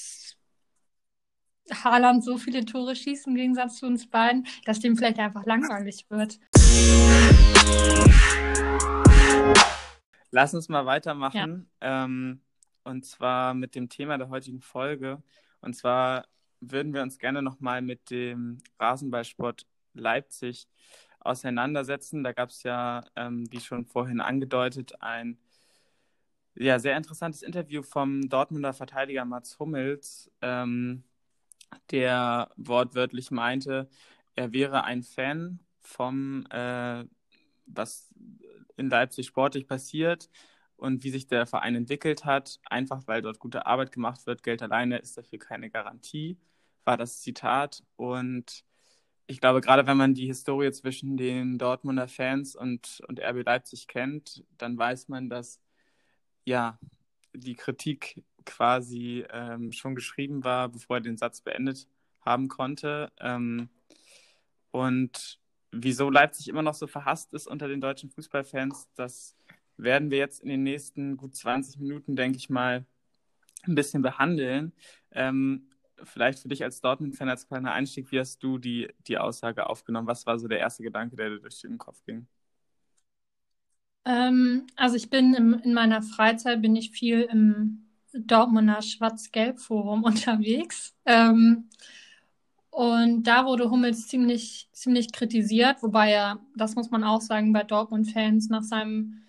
Haaland so viele Tore schießt im Gegensatz zu uns beiden, dass dem vielleicht einfach langweilig wird. Lass uns mal weitermachen. Ähm, und zwar mit dem Thema der heutigen Folge. Und zwar würden wir uns gerne nochmal mit dem Rasenballsport Leipzig auseinandersetzen. Da gab es ja, ähm, wie schon vorhin angedeutet, ein ja, sehr interessantes Interview vom Dortmunder Verteidiger Mats Hummels, ähm, der wortwörtlich meinte, er wäre ein Fan vom, äh, was in Leipzig sportlich passiert und wie sich der Verein entwickelt hat, einfach weil dort gute Arbeit gemacht wird. Geld alleine ist dafür keine Garantie, war das Zitat. Und ich glaube, gerade wenn man die Historie zwischen den Dortmunder Fans und, und RB Leipzig kennt, dann weiß man, dass ja die Kritik quasi ähm, schon geschrieben war, bevor er den Satz beendet haben konnte. Ähm, und wieso Leipzig immer noch so verhasst ist unter den deutschen Fußballfans, das werden wir jetzt in den nächsten gut 20 Minuten, denke ich mal, ein bisschen behandeln. Ähm, vielleicht für dich als Dortmund-Fan als kleiner Einstieg, wie hast du die, die Aussage aufgenommen? Was war so der erste Gedanke, der dir durch den Kopf ging? Ähm, also ich bin im, in meiner Freizeit bin ich viel im Dortmunder Schwarz-Gelb-Forum unterwegs. Ähm, und da wurde Hummels ziemlich, ziemlich kritisiert, wobei er, das muss man auch sagen, bei Dortmund-Fans nach seinem,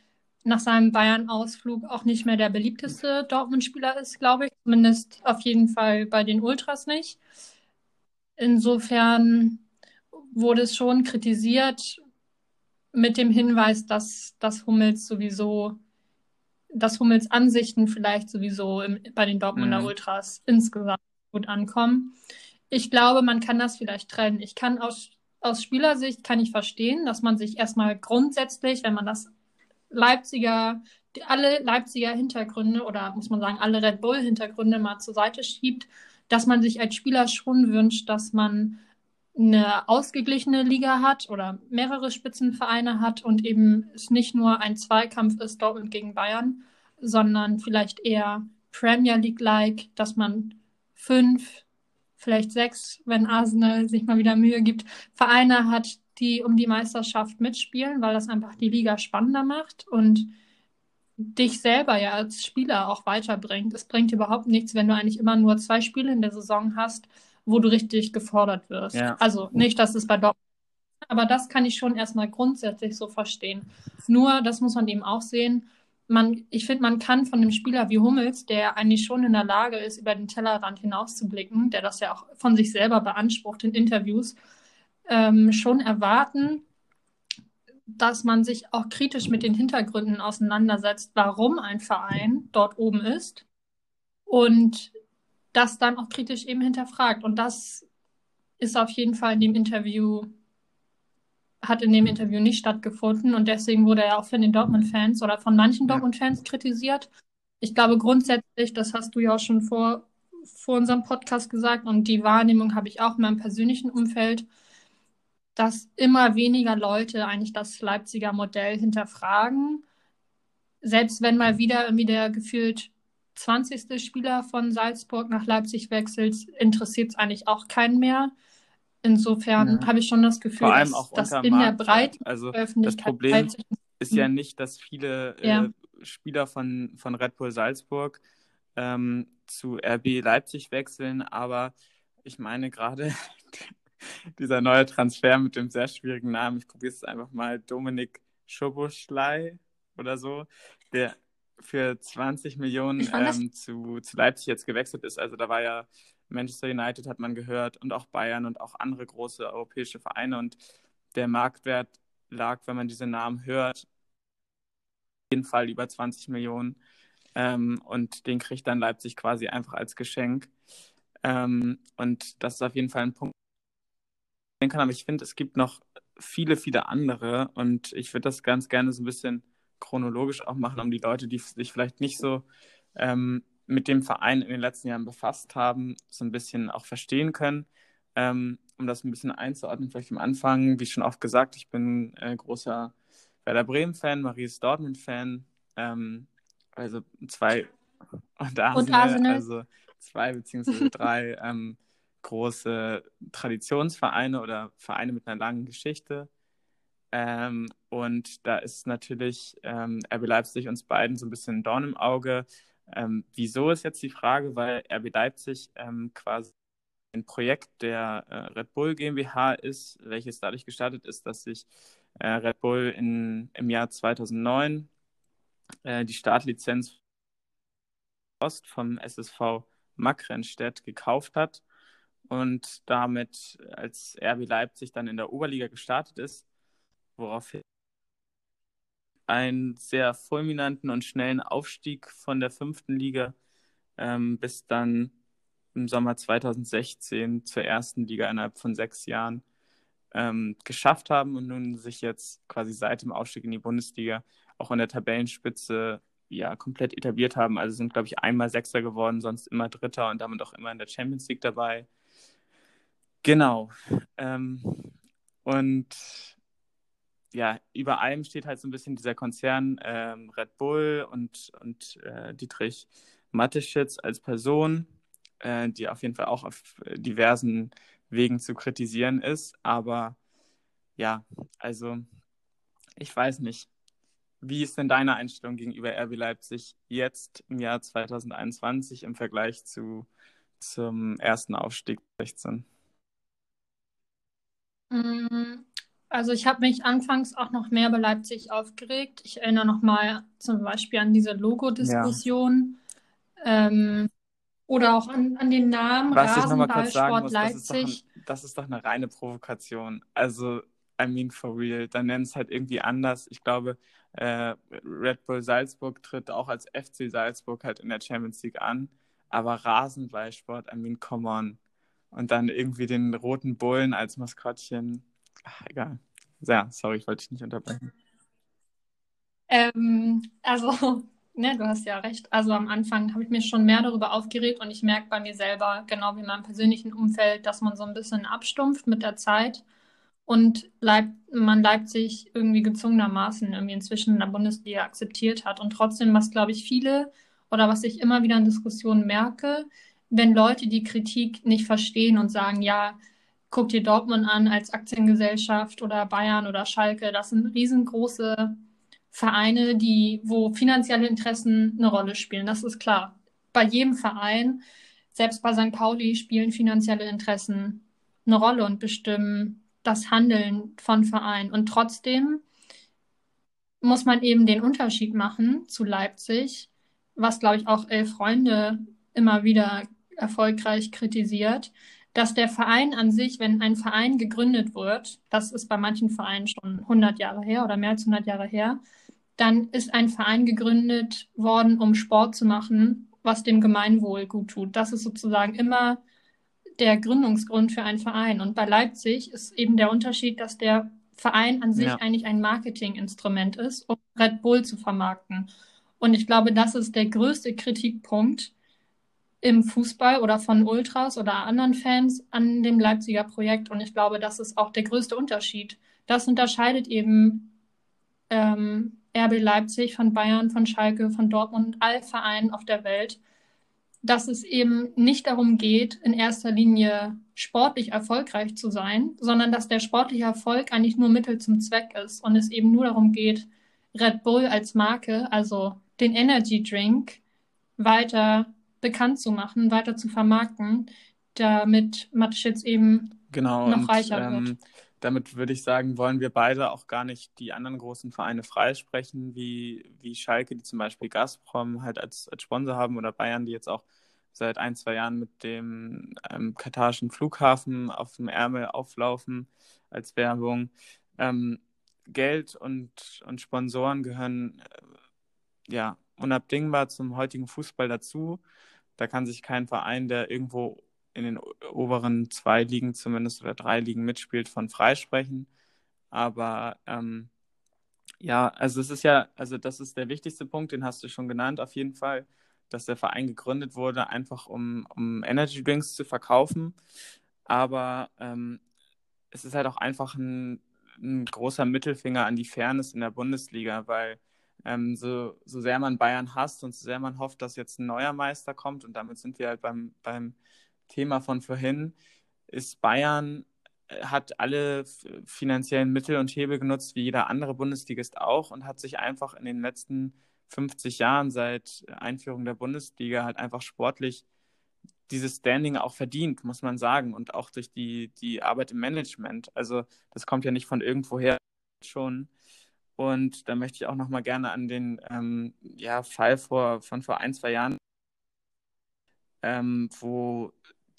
nach seinem Bayern-Ausflug auch nicht mehr der beliebteste Dortmund-Spieler ist, glaube ich. Zumindest auf jeden Fall bei den Ultras nicht. Insofern wurde es schon kritisiert mit dem Hinweis, dass, dass Hummels sowieso, dass Hummels Ansichten vielleicht sowieso im, bei den Dortmunder mhm. Ultras insgesamt gut ankommen ich glaube, man kann das vielleicht trennen. Ich kann aus, aus Spielersicht kann ich verstehen, dass man sich erstmal grundsätzlich, wenn man das Leipziger, alle Leipziger Hintergründe oder muss man sagen, alle Red Bull Hintergründe mal zur Seite schiebt, dass man sich als Spieler schon wünscht, dass man eine ausgeglichene Liga hat oder mehrere Spitzenvereine hat und eben es nicht nur ein Zweikampf ist, Dortmund gegen Bayern, sondern vielleicht eher Premier League-like, dass man fünf, vielleicht sechs, wenn Arsenal sich mal wieder Mühe gibt, Vereine hat, die um die Meisterschaft mitspielen, weil das einfach die Liga spannender macht und dich selber ja als Spieler auch weiterbringt. Es bringt überhaupt nichts, wenn du eigentlich immer nur zwei Spiele in der Saison hast, wo du richtig gefordert wirst. Ja. Also nicht, dass es bei Dortmund aber das kann ich schon erstmal grundsätzlich so verstehen. Nur, das muss man eben auch sehen, man, ich finde, man kann von einem Spieler wie Hummels, der eigentlich schon in der Lage ist, über den Tellerrand hinauszublicken, der das ja auch von sich selber beansprucht in Interviews, ähm, schon erwarten, dass man sich auch kritisch mit den Hintergründen auseinandersetzt, warum ein Verein dort oben ist und das dann auch kritisch eben hinterfragt. Und das ist auf jeden Fall in dem Interview hat in dem Interview nicht stattgefunden und deswegen wurde er auch von den Dortmund-Fans oder von manchen Dortmund-Fans kritisiert. Ich glaube grundsätzlich, das hast du ja auch schon vor, vor unserem Podcast gesagt und die Wahrnehmung habe ich auch in meinem persönlichen Umfeld, dass immer weniger Leute eigentlich das Leipziger Modell hinterfragen. Selbst wenn mal wieder irgendwie der gefühlt 20. Spieler von Salzburg nach Leipzig wechselt, interessiert es eigentlich auch keinen mehr. Insofern ja. habe ich schon das Gefühl, Vor allem auch dass, dass in der Breite also das Problem ist ja nicht, dass viele ja. äh, Spieler von, von Red Bull Salzburg ähm, zu RB Leipzig wechseln, aber ich meine gerade dieser neue Transfer mit dem sehr schwierigen Namen, ich probiere es einfach mal, Dominik Schoboschlei oder so, der für 20 Millionen ähm, zu, zu Leipzig jetzt gewechselt ist. Also da war ja Manchester United hat man gehört und auch Bayern und auch andere große europäische Vereine. Und der Marktwert lag, wenn man diese Namen hört, auf jeden Fall über 20 Millionen. Ähm, und den kriegt dann Leipzig quasi einfach als Geschenk. Ähm, und das ist auf jeden Fall ein Punkt. Aber ich finde, es gibt noch viele, viele andere. Und ich würde das ganz gerne so ein bisschen chronologisch auch machen, um die Leute, die sich vielleicht nicht so ähm, mit dem Verein in den letzten Jahren befasst haben, so ein bisschen auch verstehen können. Ähm, um das ein bisschen einzuordnen, vielleicht am Anfang, wie schon oft gesagt, ich bin äh, großer Werder Bremen-Fan, Marie ist Dortmund-Fan, ähm, also zwei und Arsenal, und Arsenal. also zwei beziehungsweise drei ähm, große Traditionsvereine oder Vereine mit einer langen Geschichte. Ähm, und da ist natürlich ähm, RB Leipzig uns beiden so ein bisschen ein Dorn im Auge, ähm, wieso ist jetzt die Frage? Weil RB Leipzig ähm, quasi ein Projekt der äh, Red Bull GmbH ist, welches dadurch gestartet ist, dass sich äh, Red Bull in, im Jahr 2009 äh, die Startlizenz Ost vom SSV Mackrenstedt gekauft hat und damit als RB Leipzig dann in der Oberliga gestartet ist, woraufhin einen sehr fulminanten und schnellen Aufstieg von der fünften Liga ähm, bis dann im Sommer 2016 zur ersten Liga innerhalb von sechs Jahren ähm, geschafft haben und nun sich jetzt quasi seit dem Aufstieg in die Bundesliga auch an der Tabellenspitze ja komplett etabliert haben. Also sind, glaube ich, einmal Sechster geworden, sonst immer Dritter und damit auch immer in der Champions League dabei. Genau. Ähm, und ja, über allem steht halt so ein bisschen dieser Konzern ähm, Red Bull und, und äh, Dietrich Mateschitz als Person, äh, die auf jeden Fall auch auf diversen Wegen zu kritisieren ist. Aber ja, also ich weiß nicht. Wie ist denn deine Einstellung gegenüber RB Leipzig jetzt im Jahr 2021 im Vergleich zu, zum ersten Aufstieg 16? Mm, also ich habe mich anfangs auch noch mehr bei Leipzig aufgeregt. Ich erinnere noch mal zum Beispiel an diese Logo-Diskussion ja. ähm, oder auch an, an den Namen Was Rasenballsport Leipzig. Das ist, ein, das ist doch eine reine Provokation. Also I mean for real. Dann nennen es halt irgendwie anders. Ich glaube, äh, Red Bull Salzburg tritt auch als FC Salzburg halt in der Champions League an. Aber Rasenballsport, I mean, come on. Und dann irgendwie den roten Bullen als Maskottchen. Ach, egal. Ja, sorry, ich wollte dich nicht unterbrechen. Ähm, also, ne, du hast ja recht. Also am Anfang habe ich mich schon mehr darüber aufgeregt und ich merke bei mir selber, genau wie in meinem persönlichen Umfeld, dass man so ein bisschen abstumpft mit der Zeit und Leip man Leipzig irgendwie gezwungenermaßen irgendwie inzwischen in der Bundesliga akzeptiert hat. Und trotzdem, was glaube ich viele oder was ich immer wieder in Diskussionen merke, wenn Leute die Kritik nicht verstehen und sagen, ja, guck dir Dortmund an als Aktiengesellschaft oder Bayern oder Schalke, das sind riesengroße Vereine, die, wo finanzielle Interessen eine Rolle spielen. Das ist klar. Bei jedem Verein, selbst bei St. Pauli, spielen finanzielle Interessen eine Rolle und bestimmen das Handeln von Vereinen. Und trotzdem muss man eben den Unterschied machen zu Leipzig, was, glaube ich, auch Elf Freunde immer wieder erfolgreich kritisiert, dass der Verein an sich, wenn ein Verein gegründet wird, das ist bei manchen Vereinen schon 100 Jahre her oder mehr als 100 Jahre her, dann ist ein Verein gegründet worden, um Sport zu machen, was dem Gemeinwohl gut tut. Das ist sozusagen immer der Gründungsgrund für einen Verein. Und bei Leipzig ist eben der Unterschied, dass der Verein an sich ja. eigentlich ein Marketinginstrument ist, um Red Bull zu vermarkten. Und ich glaube, das ist der größte Kritikpunkt im Fußball oder von Ultras oder anderen Fans an dem Leipziger Projekt. Und ich glaube, das ist auch der größte Unterschied. Das unterscheidet eben ähm, RB Leipzig von Bayern, von Schalke, von Dortmund und all Vereinen auf der Welt dass es eben nicht darum geht, in erster Linie sportlich erfolgreich zu sein, sondern dass der sportliche Erfolg eigentlich nur Mittel zum Zweck ist und es eben nur darum geht, Red Bull als Marke, also den Energy Drink, weiter bekannt zu machen, weiter zu vermarkten, damit Mateschitz eben genau, noch und, reicher ähm, wird. Damit würde ich sagen, wollen wir beide auch gar nicht die anderen großen Vereine freisprechen, wie, wie Schalke, die zum Beispiel Gazprom halt als, als Sponsor haben oder Bayern, die jetzt auch seit ein, zwei Jahren mit dem ähm, katarischen Flughafen auf dem Ärmel auflaufen als Werbung. Ähm, Geld und, und Sponsoren gehören äh, ja unabdingbar zum heutigen Fußball dazu. Da kann sich kein Verein, der irgendwo in den oberen zwei Ligen zumindest oder drei Ligen mitspielt, von freisprechen. Aber ähm, ja, also es ist ja, also das ist der wichtigste Punkt, den hast du schon genannt, auf jeden Fall dass der Verein gegründet wurde, einfach um, um Energy Drinks zu verkaufen. Aber ähm, es ist halt auch einfach ein, ein, großer Mittelfinger an die Fairness in der Bundesliga, weil ähm, so, so sehr man Bayern hasst und so sehr man hofft, dass jetzt ein neuer Meister kommt, und damit sind wir halt beim, beim Thema von vorhin, ist Bayern äh, hat alle finanziellen Mittel und Hebel genutzt, wie jeder andere Bundesligist auch, und hat sich einfach in den letzten 50 Jahren seit Einführung der Bundesliga halt einfach sportlich dieses Standing auch verdient, muss man sagen, und auch durch die, die Arbeit im Management. Also das kommt ja nicht von irgendwoher schon. Und da möchte ich auch noch mal gerne an den ähm, ja, Fall vor, von vor ein, zwei Jahren, ähm, wo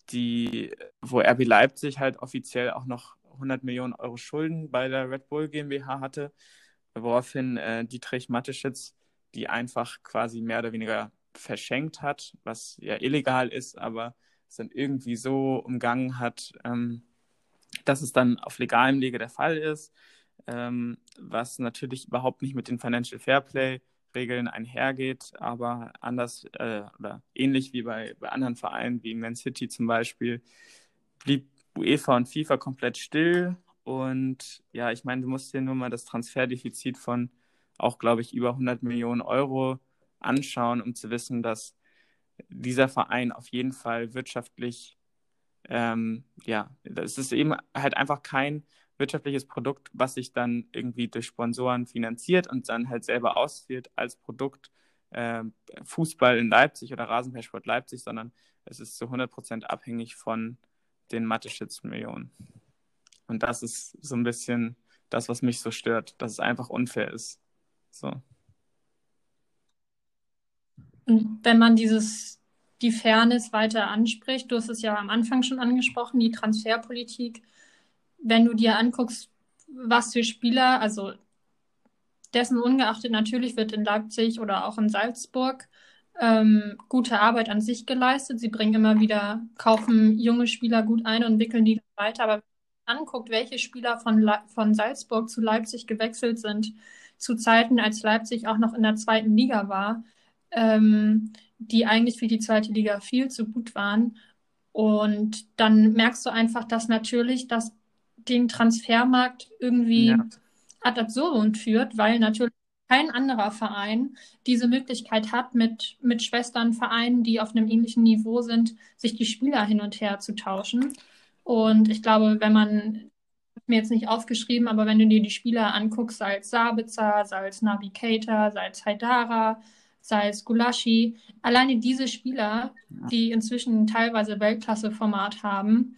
die, wo RB Leipzig halt offiziell auch noch 100 Millionen Euro Schulden bei der Red Bull GmbH hatte, woraufhin äh, Dietrich Mateschitz die einfach quasi mehr oder weniger verschenkt hat, was ja illegal ist, aber es dann irgendwie so umgangen hat, ähm, dass es dann auf legalem Wege der Fall ist, ähm, was natürlich überhaupt nicht mit den Financial Fairplay Regeln einhergeht, aber anders äh, oder ähnlich wie bei, bei anderen Vereinen wie Man City zum Beispiel, blieb UEFA und FIFA komplett still. Und ja, ich meine, du musst dir nur mal das Transferdefizit von auch, glaube ich, über 100 Millionen Euro anschauen, um zu wissen, dass dieser Verein auf jeden Fall wirtschaftlich, ähm, ja, es ist eben halt einfach kein wirtschaftliches Produkt, was sich dann irgendwie durch Sponsoren finanziert und dann halt selber ausführt als Produkt äh, Fußball in Leipzig oder Rasenballsport Leipzig, sondern es ist zu 100% abhängig von den Mathe-Schützen-Millionen. Und das ist so ein bisschen das, was mich so stört, dass es einfach unfair ist. So. Und wenn man dieses, die Fairness weiter anspricht, du hast es ja am Anfang schon angesprochen, die Transferpolitik, wenn du dir anguckst, was für Spieler, also dessen ungeachtet natürlich wird in Leipzig oder auch in Salzburg ähm, gute Arbeit an sich geleistet. Sie bringen immer wieder, kaufen junge Spieler gut ein und wickeln die weiter. Aber wenn man anguckt, welche Spieler von, von Salzburg zu Leipzig gewechselt sind, zu Zeiten, als Leipzig auch noch in der zweiten Liga war, ähm, die eigentlich für die zweite Liga viel zu gut waren. Und dann merkst du einfach, dass natürlich das den Transfermarkt irgendwie ja. ad absurdum führt, weil natürlich kein anderer Verein diese Möglichkeit hat, mit, mit Schwesternvereinen, die auf einem ähnlichen Niveau sind, sich die Spieler hin und her zu tauschen. Und ich glaube, wenn man, mir jetzt nicht aufgeschrieben, aber wenn du dir die Spieler anguckst, sei es Sabitzer, sei es Navigator, sei es Haidara, sei es Gulaschi, alleine diese Spieler, die inzwischen teilweise Weltklasse-Format haben,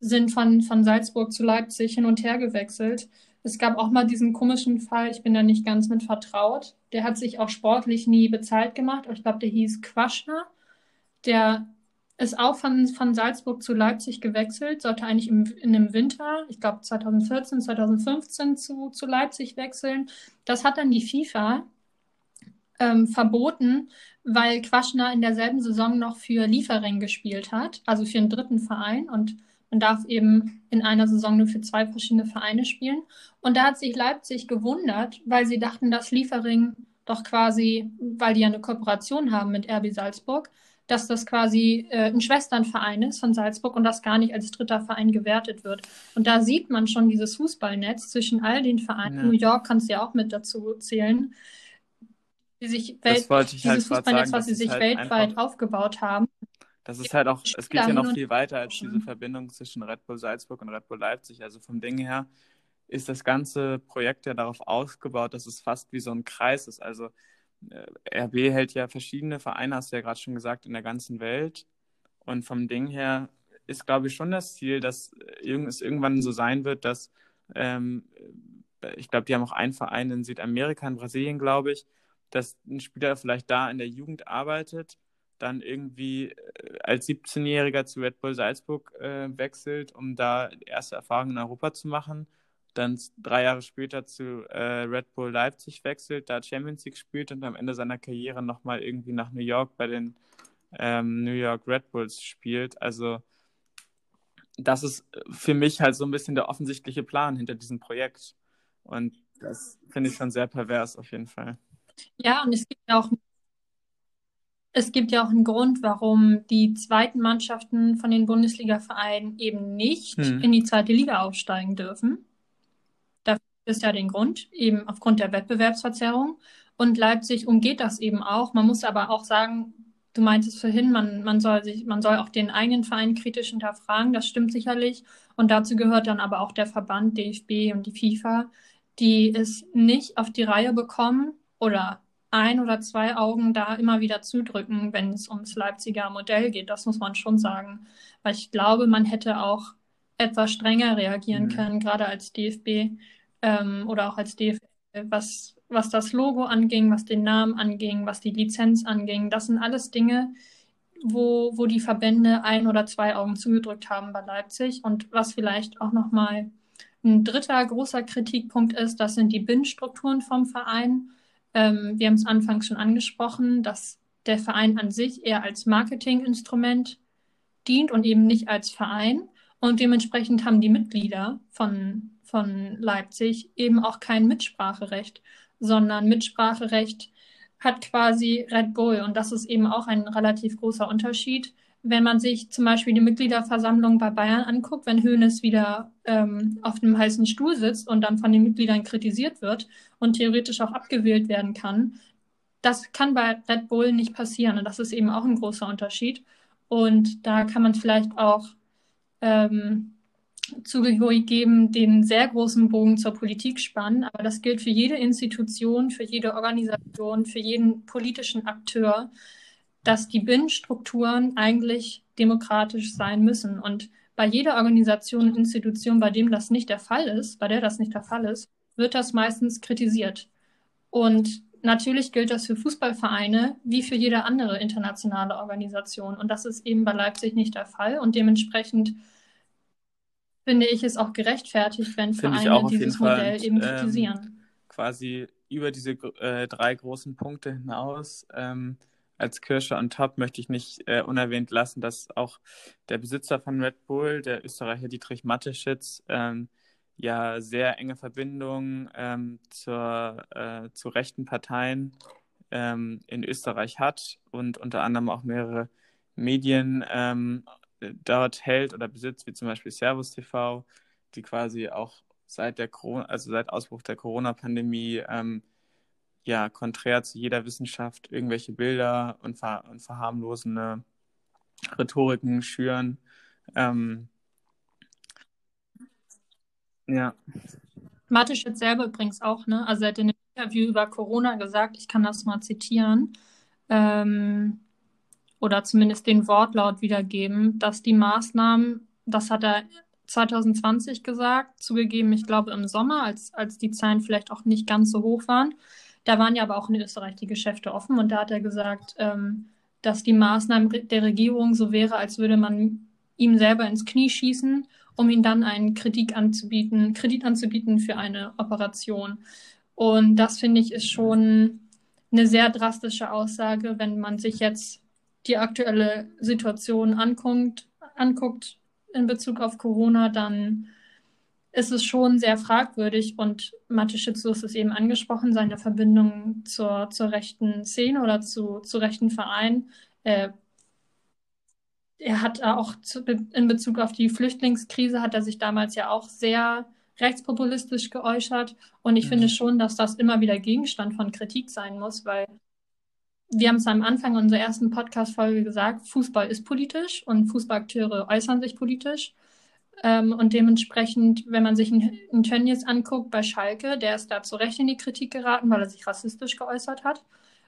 sind von, von Salzburg zu Leipzig hin und her gewechselt. Es gab auch mal diesen komischen Fall, ich bin da nicht ganz mit vertraut. Der hat sich auch sportlich nie bezahlt gemacht. Ich glaube, der hieß Quaschner. Der ist auch von, von Salzburg zu Leipzig gewechselt, sollte eigentlich im, in dem Winter, ich glaube 2014, 2015 zu, zu Leipzig wechseln. Das hat dann die FIFA ähm, verboten, weil Quaschner in derselben Saison noch für Liefering gespielt hat, also für einen dritten Verein. Und man darf eben in einer Saison nur für zwei verschiedene Vereine spielen. Und da hat sich Leipzig gewundert, weil sie dachten, dass Liefering doch quasi, weil die ja eine Kooperation haben mit RB Salzburg, dass das quasi äh, ein Schwesternverein ist von Salzburg und das gar nicht als dritter Verein gewertet wird. Und da sieht man schon dieses Fußballnetz zwischen all den Vereinen. Ja. New York kannst du ja auch mit dazu zählen. Die sich Welt, dieses halt Fußballnetz, sagen, was sie sich halt weltweit aufgebaut haben. Das ist halt auch, es geht ja noch viel weiter als diese Verbindung zwischen Red Bull Salzburg und Red Bull Leipzig. Also vom Ding her ist das ganze Projekt ja darauf ausgebaut, dass es fast wie so ein Kreis ist. Also äh, RB hält ja verschiedene Vereine, hast du ja gerade schon gesagt, in der ganzen Welt. Und vom Ding her ist, glaube ich, schon das Ziel, dass es irgendwann so sein wird, dass ähm, ich glaube, die haben auch einen Verein in Südamerika, in Brasilien, glaube ich, dass ein Spieler vielleicht da in der Jugend arbeitet dann irgendwie äh, als 17-Jähriger zu Red Bull Salzburg äh, wechselt, um da erste Erfahrungen in Europa zu machen. Dann drei Jahre später zu äh, Red Bull Leipzig wechselt, da Champions League spielt und am Ende seiner Karriere nochmal irgendwie nach New York bei den ähm, New York Red Bulls spielt. Also das ist für mich halt so ein bisschen der offensichtliche Plan hinter diesem Projekt. Und das finde ich schon sehr pervers auf jeden Fall. Ja, und es gibt auch es gibt ja auch einen Grund, warum die zweiten Mannschaften von den Bundesliga-Vereinen eben nicht hm. in die zweite Liga aufsteigen dürfen. Dafür ist ja den Grund, eben aufgrund der Wettbewerbsverzerrung. Und Leipzig umgeht das eben auch. Man muss aber auch sagen, du meintest vorhin, man, man, soll sich, man soll auch den eigenen Verein kritisch hinterfragen. Das stimmt sicherlich. Und dazu gehört dann aber auch der Verband DFB und die FIFA, die es nicht auf die Reihe bekommen oder ein oder zwei Augen da immer wieder zudrücken, wenn es ums Leipziger Modell geht. Das muss man schon sagen. Weil ich glaube, man hätte auch etwas strenger reagieren mhm. können, gerade als DFB ähm, oder auch als DFB, was, was das Logo anging, was den Namen anging, was die Lizenz anging. Das sind alles Dinge, wo, wo die Verbände ein oder zwei Augen zugedrückt haben bei Leipzig. Und was vielleicht auch nochmal ein dritter großer Kritikpunkt ist, das sind die BIN-Strukturen vom Verein. Ähm, wir haben es anfangs schon angesprochen, dass der Verein an sich eher als Marketinginstrument dient und eben nicht als Verein. Und dementsprechend haben die Mitglieder von, von Leipzig eben auch kein Mitspracherecht, sondern Mitspracherecht hat quasi Red Bull. Und das ist eben auch ein relativ großer Unterschied wenn man sich zum Beispiel die Mitgliederversammlung bei Bayern anguckt, wenn Hoeneß wieder ähm, auf dem heißen Stuhl sitzt und dann von den Mitgliedern kritisiert wird und theoretisch auch abgewählt werden kann, das kann bei Red Bull nicht passieren. Und das ist eben auch ein großer Unterschied. Und da kann man vielleicht auch ähm, zugegeben den sehr großen Bogen zur Politik spannen. Aber das gilt für jede Institution, für jede Organisation, für jeden politischen Akteur, dass die Binnenstrukturen eigentlich demokratisch sein müssen. Und bei jeder Organisation und Institution, bei dem das nicht der Fall ist, bei der das nicht der Fall ist, wird das meistens kritisiert. Und natürlich gilt das für Fußballvereine wie für jede andere internationale Organisation. Und das ist eben bei Leipzig nicht der Fall. Und dementsprechend finde ich es auch gerechtfertigt, wenn Vereine dieses Modell und, eben ähm, kritisieren. quasi über diese äh, drei großen Punkte hinaus ähm, als Kirsche on top möchte ich nicht äh, unerwähnt lassen, dass auch der Besitzer von Red Bull, der Österreicher Dietrich Mateschitz, ähm, ja sehr enge Verbindungen ähm, zur, äh, zu rechten Parteien ähm, in Österreich hat und unter anderem auch mehrere Medien ähm, dort hält oder besitzt, wie zum Beispiel Servus TV, die quasi auch seit der Corona, also seit Ausbruch der Corona-Pandemie ähm, ja konträr zu jeder Wissenschaft irgendwelche Bilder und, ver und verharmlosende Rhetoriken schüren. Ähm, ja. Mateschitz selber übrigens auch, ne? Also er hat in einem Interview über Corona gesagt, ich kann das mal zitieren, ähm, oder zumindest den Wortlaut wiedergeben, dass die Maßnahmen, das hat er 2020 gesagt, zugegeben, ich glaube im Sommer, als, als die Zahlen vielleicht auch nicht ganz so hoch waren. Da waren ja aber auch in Österreich die Geschäfte offen und da hat er gesagt, ähm, dass die Maßnahmen der Regierung so wäre, als würde man ihm selber ins Knie schießen um ihm dann einen Kredit anzubieten, Kredit anzubieten für eine Operation. Und das finde ich ist schon eine sehr drastische Aussage, wenn man sich jetzt die aktuelle Situation anguckt, anguckt in Bezug auf Corona, dann ist es schon sehr fragwürdig und Mateschitz, du hast es eben angesprochen, seine Verbindung zur, zur rechten Szene oder zu, zu rechten Vereinen äh, er hat auch zu, in Bezug auf die Flüchtlingskrise hat er sich damals ja auch sehr rechtspopulistisch geäußert. Und ich mhm. finde schon, dass das immer wieder Gegenstand von Kritik sein muss, weil wir haben es am Anfang unserer ersten Podcast-Folge gesagt, Fußball ist politisch und Fußballakteure äußern sich politisch. Ähm, und dementsprechend, wenn man sich einen Tönnies anguckt bei Schalke, der ist da zu Recht in die Kritik geraten, weil er sich rassistisch geäußert hat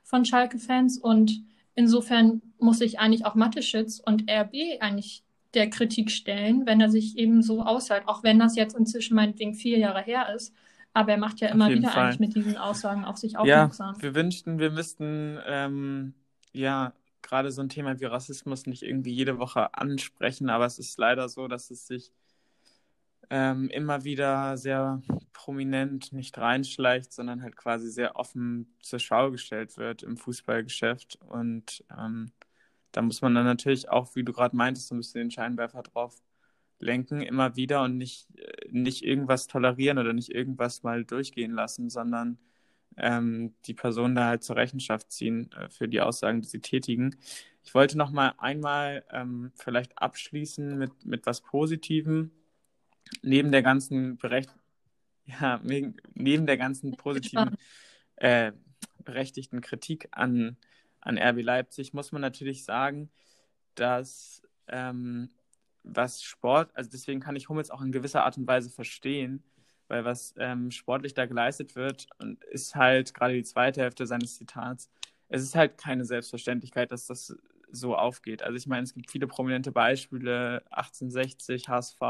von Schalke-Fans. Und Insofern muss sich eigentlich auch Mathe-Schitz und RB eigentlich der Kritik stellen, wenn er sich eben so aushält, auch wenn das jetzt inzwischen meinetwegen vier Jahre her ist. Aber er macht ja immer wieder Fall. eigentlich mit diesen Aussagen auf sich aufmerksam. Ja, wir wünschten, wir müssten ähm, ja gerade so ein Thema wie Rassismus nicht irgendwie jede Woche ansprechen, aber es ist leider so, dass es sich ähm, immer wieder sehr prominent nicht reinschleicht, sondern halt quasi sehr offen zur Schau gestellt wird im Fußballgeschäft. Und ähm, da muss man dann natürlich auch, wie du gerade meintest, so ein bisschen den Scheinwerfer drauf lenken, immer wieder und nicht, äh, nicht irgendwas tolerieren oder nicht irgendwas mal durchgehen lassen, sondern ähm, die Person da halt zur Rechenschaft ziehen äh, für die Aussagen, die sie tätigen. Ich wollte noch mal einmal ähm, vielleicht abschließen mit, mit was Positivem neben der ganzen Berecht ja, neben der ganzen positiven, äh, berechtigten Kritik an, an RB Leipzig muss man natürlich sagen, dass ähm, was Sport, also deswegen kann ich Hummels auch in gewisser Art und Weise verstehen, weil was ähm, sportlich da geleistet wird, und ist halt gerade die zweite Hälfte seines Zitats, es ist halt keine Selbstverständlichkeit, dass das so aufgeht. Also ich meine, es gibt viele prominente Beispiele, 1860, HSV,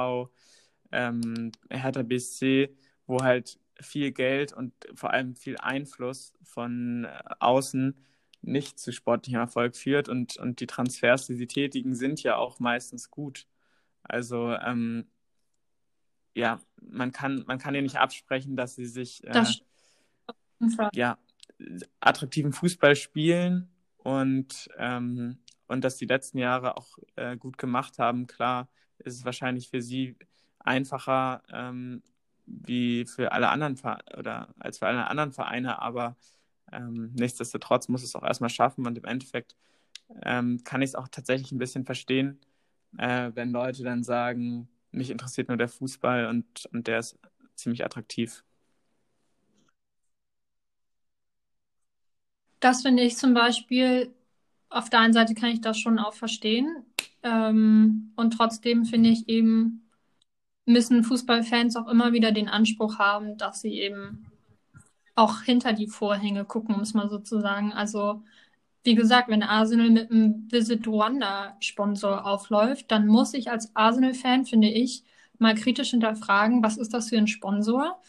ähm, Hertha BSC, wo halt viel Geld und vor allem viel Einfluss von äh, außen nicht zu sportlichem Erfolg führt und, und die Transfers, die sie tätigen, sind ja auch meistens gut. Also ähm, ja, man kann, man kann ja nicht absprechen, dass sie sich äh, ja, attraktiven Fußball spielen und, ähm, und dass die letzten Jahre auch äh, gut gemacht haben. Klar ist es wahrscheinlich für sie einfacher ähm, wie für alle anderen oder als für alle anderen Vereine, aber ähm, nichtsdestotrotz muss es auch erstmal schaffen und im Endeffekt ähm, kann ich es auch tatsächlich ein bisschen verstehen, äh, wenn Leute dann sagen, mich interessiert nur der Fußball und, und der ist ziemlich attraktiv. Das finde ich zum Beispiel, auf der einen Seite kann ich das schon auch verstehen. Ähm, und trotzdem finde ich eben, müssen Fußballfans auch immer wieder den Anspruch haben, dass sie eben auch hinter die Vorhänge gucken, um es mal so zu sagen. Also, wie gesagt, wenn Arsenal mit einem Visit Rwanda-Sponsor aufläuft, dann muss ich als Arsenal-Fan, finde ich, mal kritisch hinterfragen, was ist das für ein Sponsor?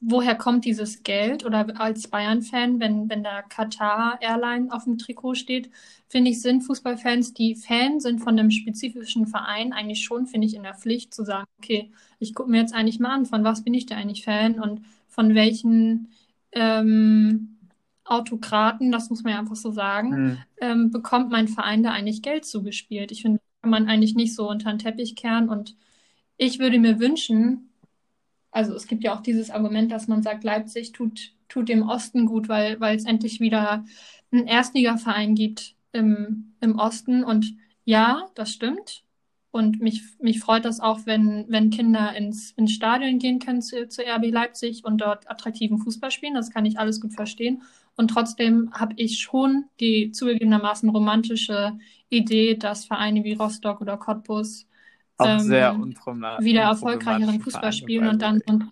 Woher kommt dieses Geld? Oder als Bayern-Fan, wenn, wenn da Qatar Airline auf dem Trikot steht, finde ich, sind Fußballfans, die Fan sind von einem spezifischen Verein, eigentlich schon, finde ich, in der Pflicht zu sagen, okay, ich gucke mir jetzt eigentlich mal an, von was bin ich da eigentlich Fan und von welchen ähm, Autokraten, das muss man ja einfach so sagen, hm. ähm, bekommt mein Verein da eigentlich Geld zugespielt. Ich finde, kann man eigentlich nicht so unter den Teppich kehren und ich würde mir wünschen, also es gibt ja auch dieses Argument, dass man sagt, Leipzig tut, tut dem Osten gut, weil, weil es endlich wieder einen Erstligaverein gibt im, im Osten. Und ja, das stimmt. Und mich, mich freut das auch, wenn, wenn Kinder ins, ins Stadion gehen können zu, zu RB Leipzig und dort attraktiven Fußball spielen. Das kann ich alles gut verstehen. Und trotzdem habe ich schon die zugegebenermaßen romantische Idee, dass Vereine wie Rostock oder Cottbus auch ähm, sehr unproblematisch. Wieder erfolgreicheren Fußball spielen und dann ein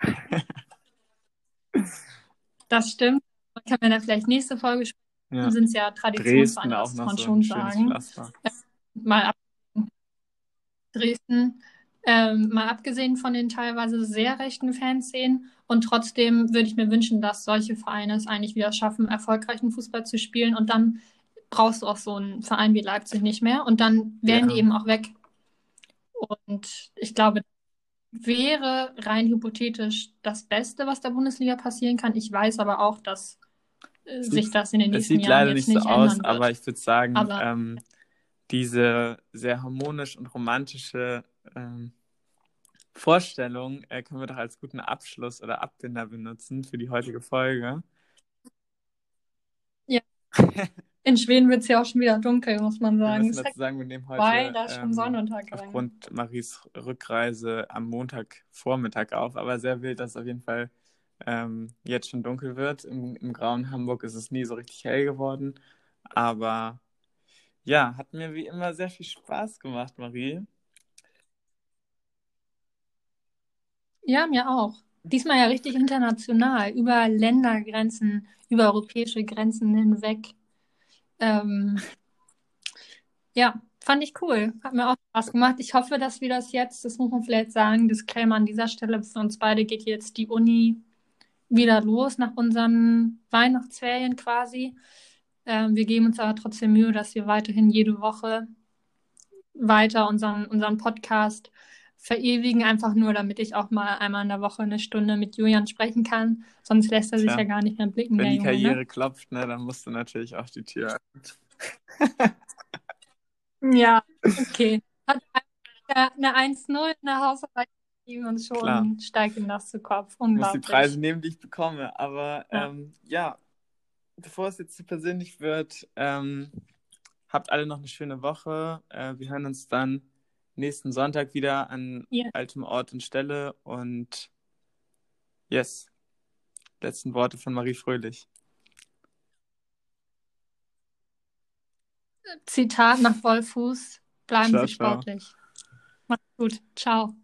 Das stimmt. Man kann mir dann vielleicht nächste Folge sprechen. Ja. Sind es ja Traditionsvereine, das kann man so schon sagen. Äh, mal ab Dresden, ähm, mal abgesehen von den teilweise sehr rechten Fanszenen. Und trotzdem würde ich mir wünschen, dass solche Vereine es eigentlich wieder schaffen, erfolgreichen Fußball zu spielen und dann brauchst du auch so einen Verein wie Leipzig nicht mehr und dann wären ja. die eben auch weg. Und ich glaube, wäre rein hypothetisch das Beste, was der Bundesliga passieren kann. Ich weiß aber auch, dass äh, sich das in den nächsten Jahren jetzt nicht so aus, wird. aber ich würde sagen, ähm, diese sehr harmonisch und romantische ähm, Vorstellung äh, können wir doch als guten Abschluss oder Abbinder benutzen für die heutige Folge. Ja. In Schweden wird es ja auch schon wieder dunkel, muss man sagen. Wir müssen dazu sagen, wir nehmen heute Weil da schon ähm, Sonnenuntergang. aufgrund Maries Rückreise am Montagvormittag auf. Aber sehr wild, dass es auf jeden Fall ähm, jetzt schon dunkel wird. Im, Im grauen Hamburg ist es nie so richtig hell geworden. Aber ja, hat mir wie immer sehr viel Spaß gemacht, Marie. Ja, mir auch. Diesmal ja richtig international, über Ländergrenzen, über europäische Grenzen hinweg. Ähm, ja, fand ich cool. Hat mir auch Spaß gemacht. Ich hoffe, dass wir das jetzt, das muss man vielleicht sagen, Disclaimer an dieser Stelle, für uns beide geht jetzt die Uni wieder los nach unseren Weihnachtsferien quasi. Ähm, wir geben uns aber trotzdem Mühe, dass wir weiterhin jede Woche weiter unseren, unseren Podcast verewigen, einfach nur, damit ich auch mal einmal in der Woche eine Stunde mit Julian sprechen kann. Sonst lässt er sich ja, ja gar nicht mehr blicken. Wenn die Junge, ne? Karriere ne? klopft, ne, dann musst du natürlich auch die Tür Ja, okay. Hat eine 1-0 in der Hausarbeit und schon Klar. steigt ihm das zu Kopf. Unglaublich. Ich muss die Preise nehmen, die ich bekomme. Aber ja, ähm, ja bevor es jetzt zu persönlich wird, ähm, habt alle noch eine schöne Woche. Äh, wir hören uns dann nächsten Sonntag wieder an yeah. altem Ort und Stelle. Und yes, letzten Worte von Marie Fröhlich. Zitat nach Wollfuß: Bleiben ciao, Sie sportlich. Macht's gut. Ciao.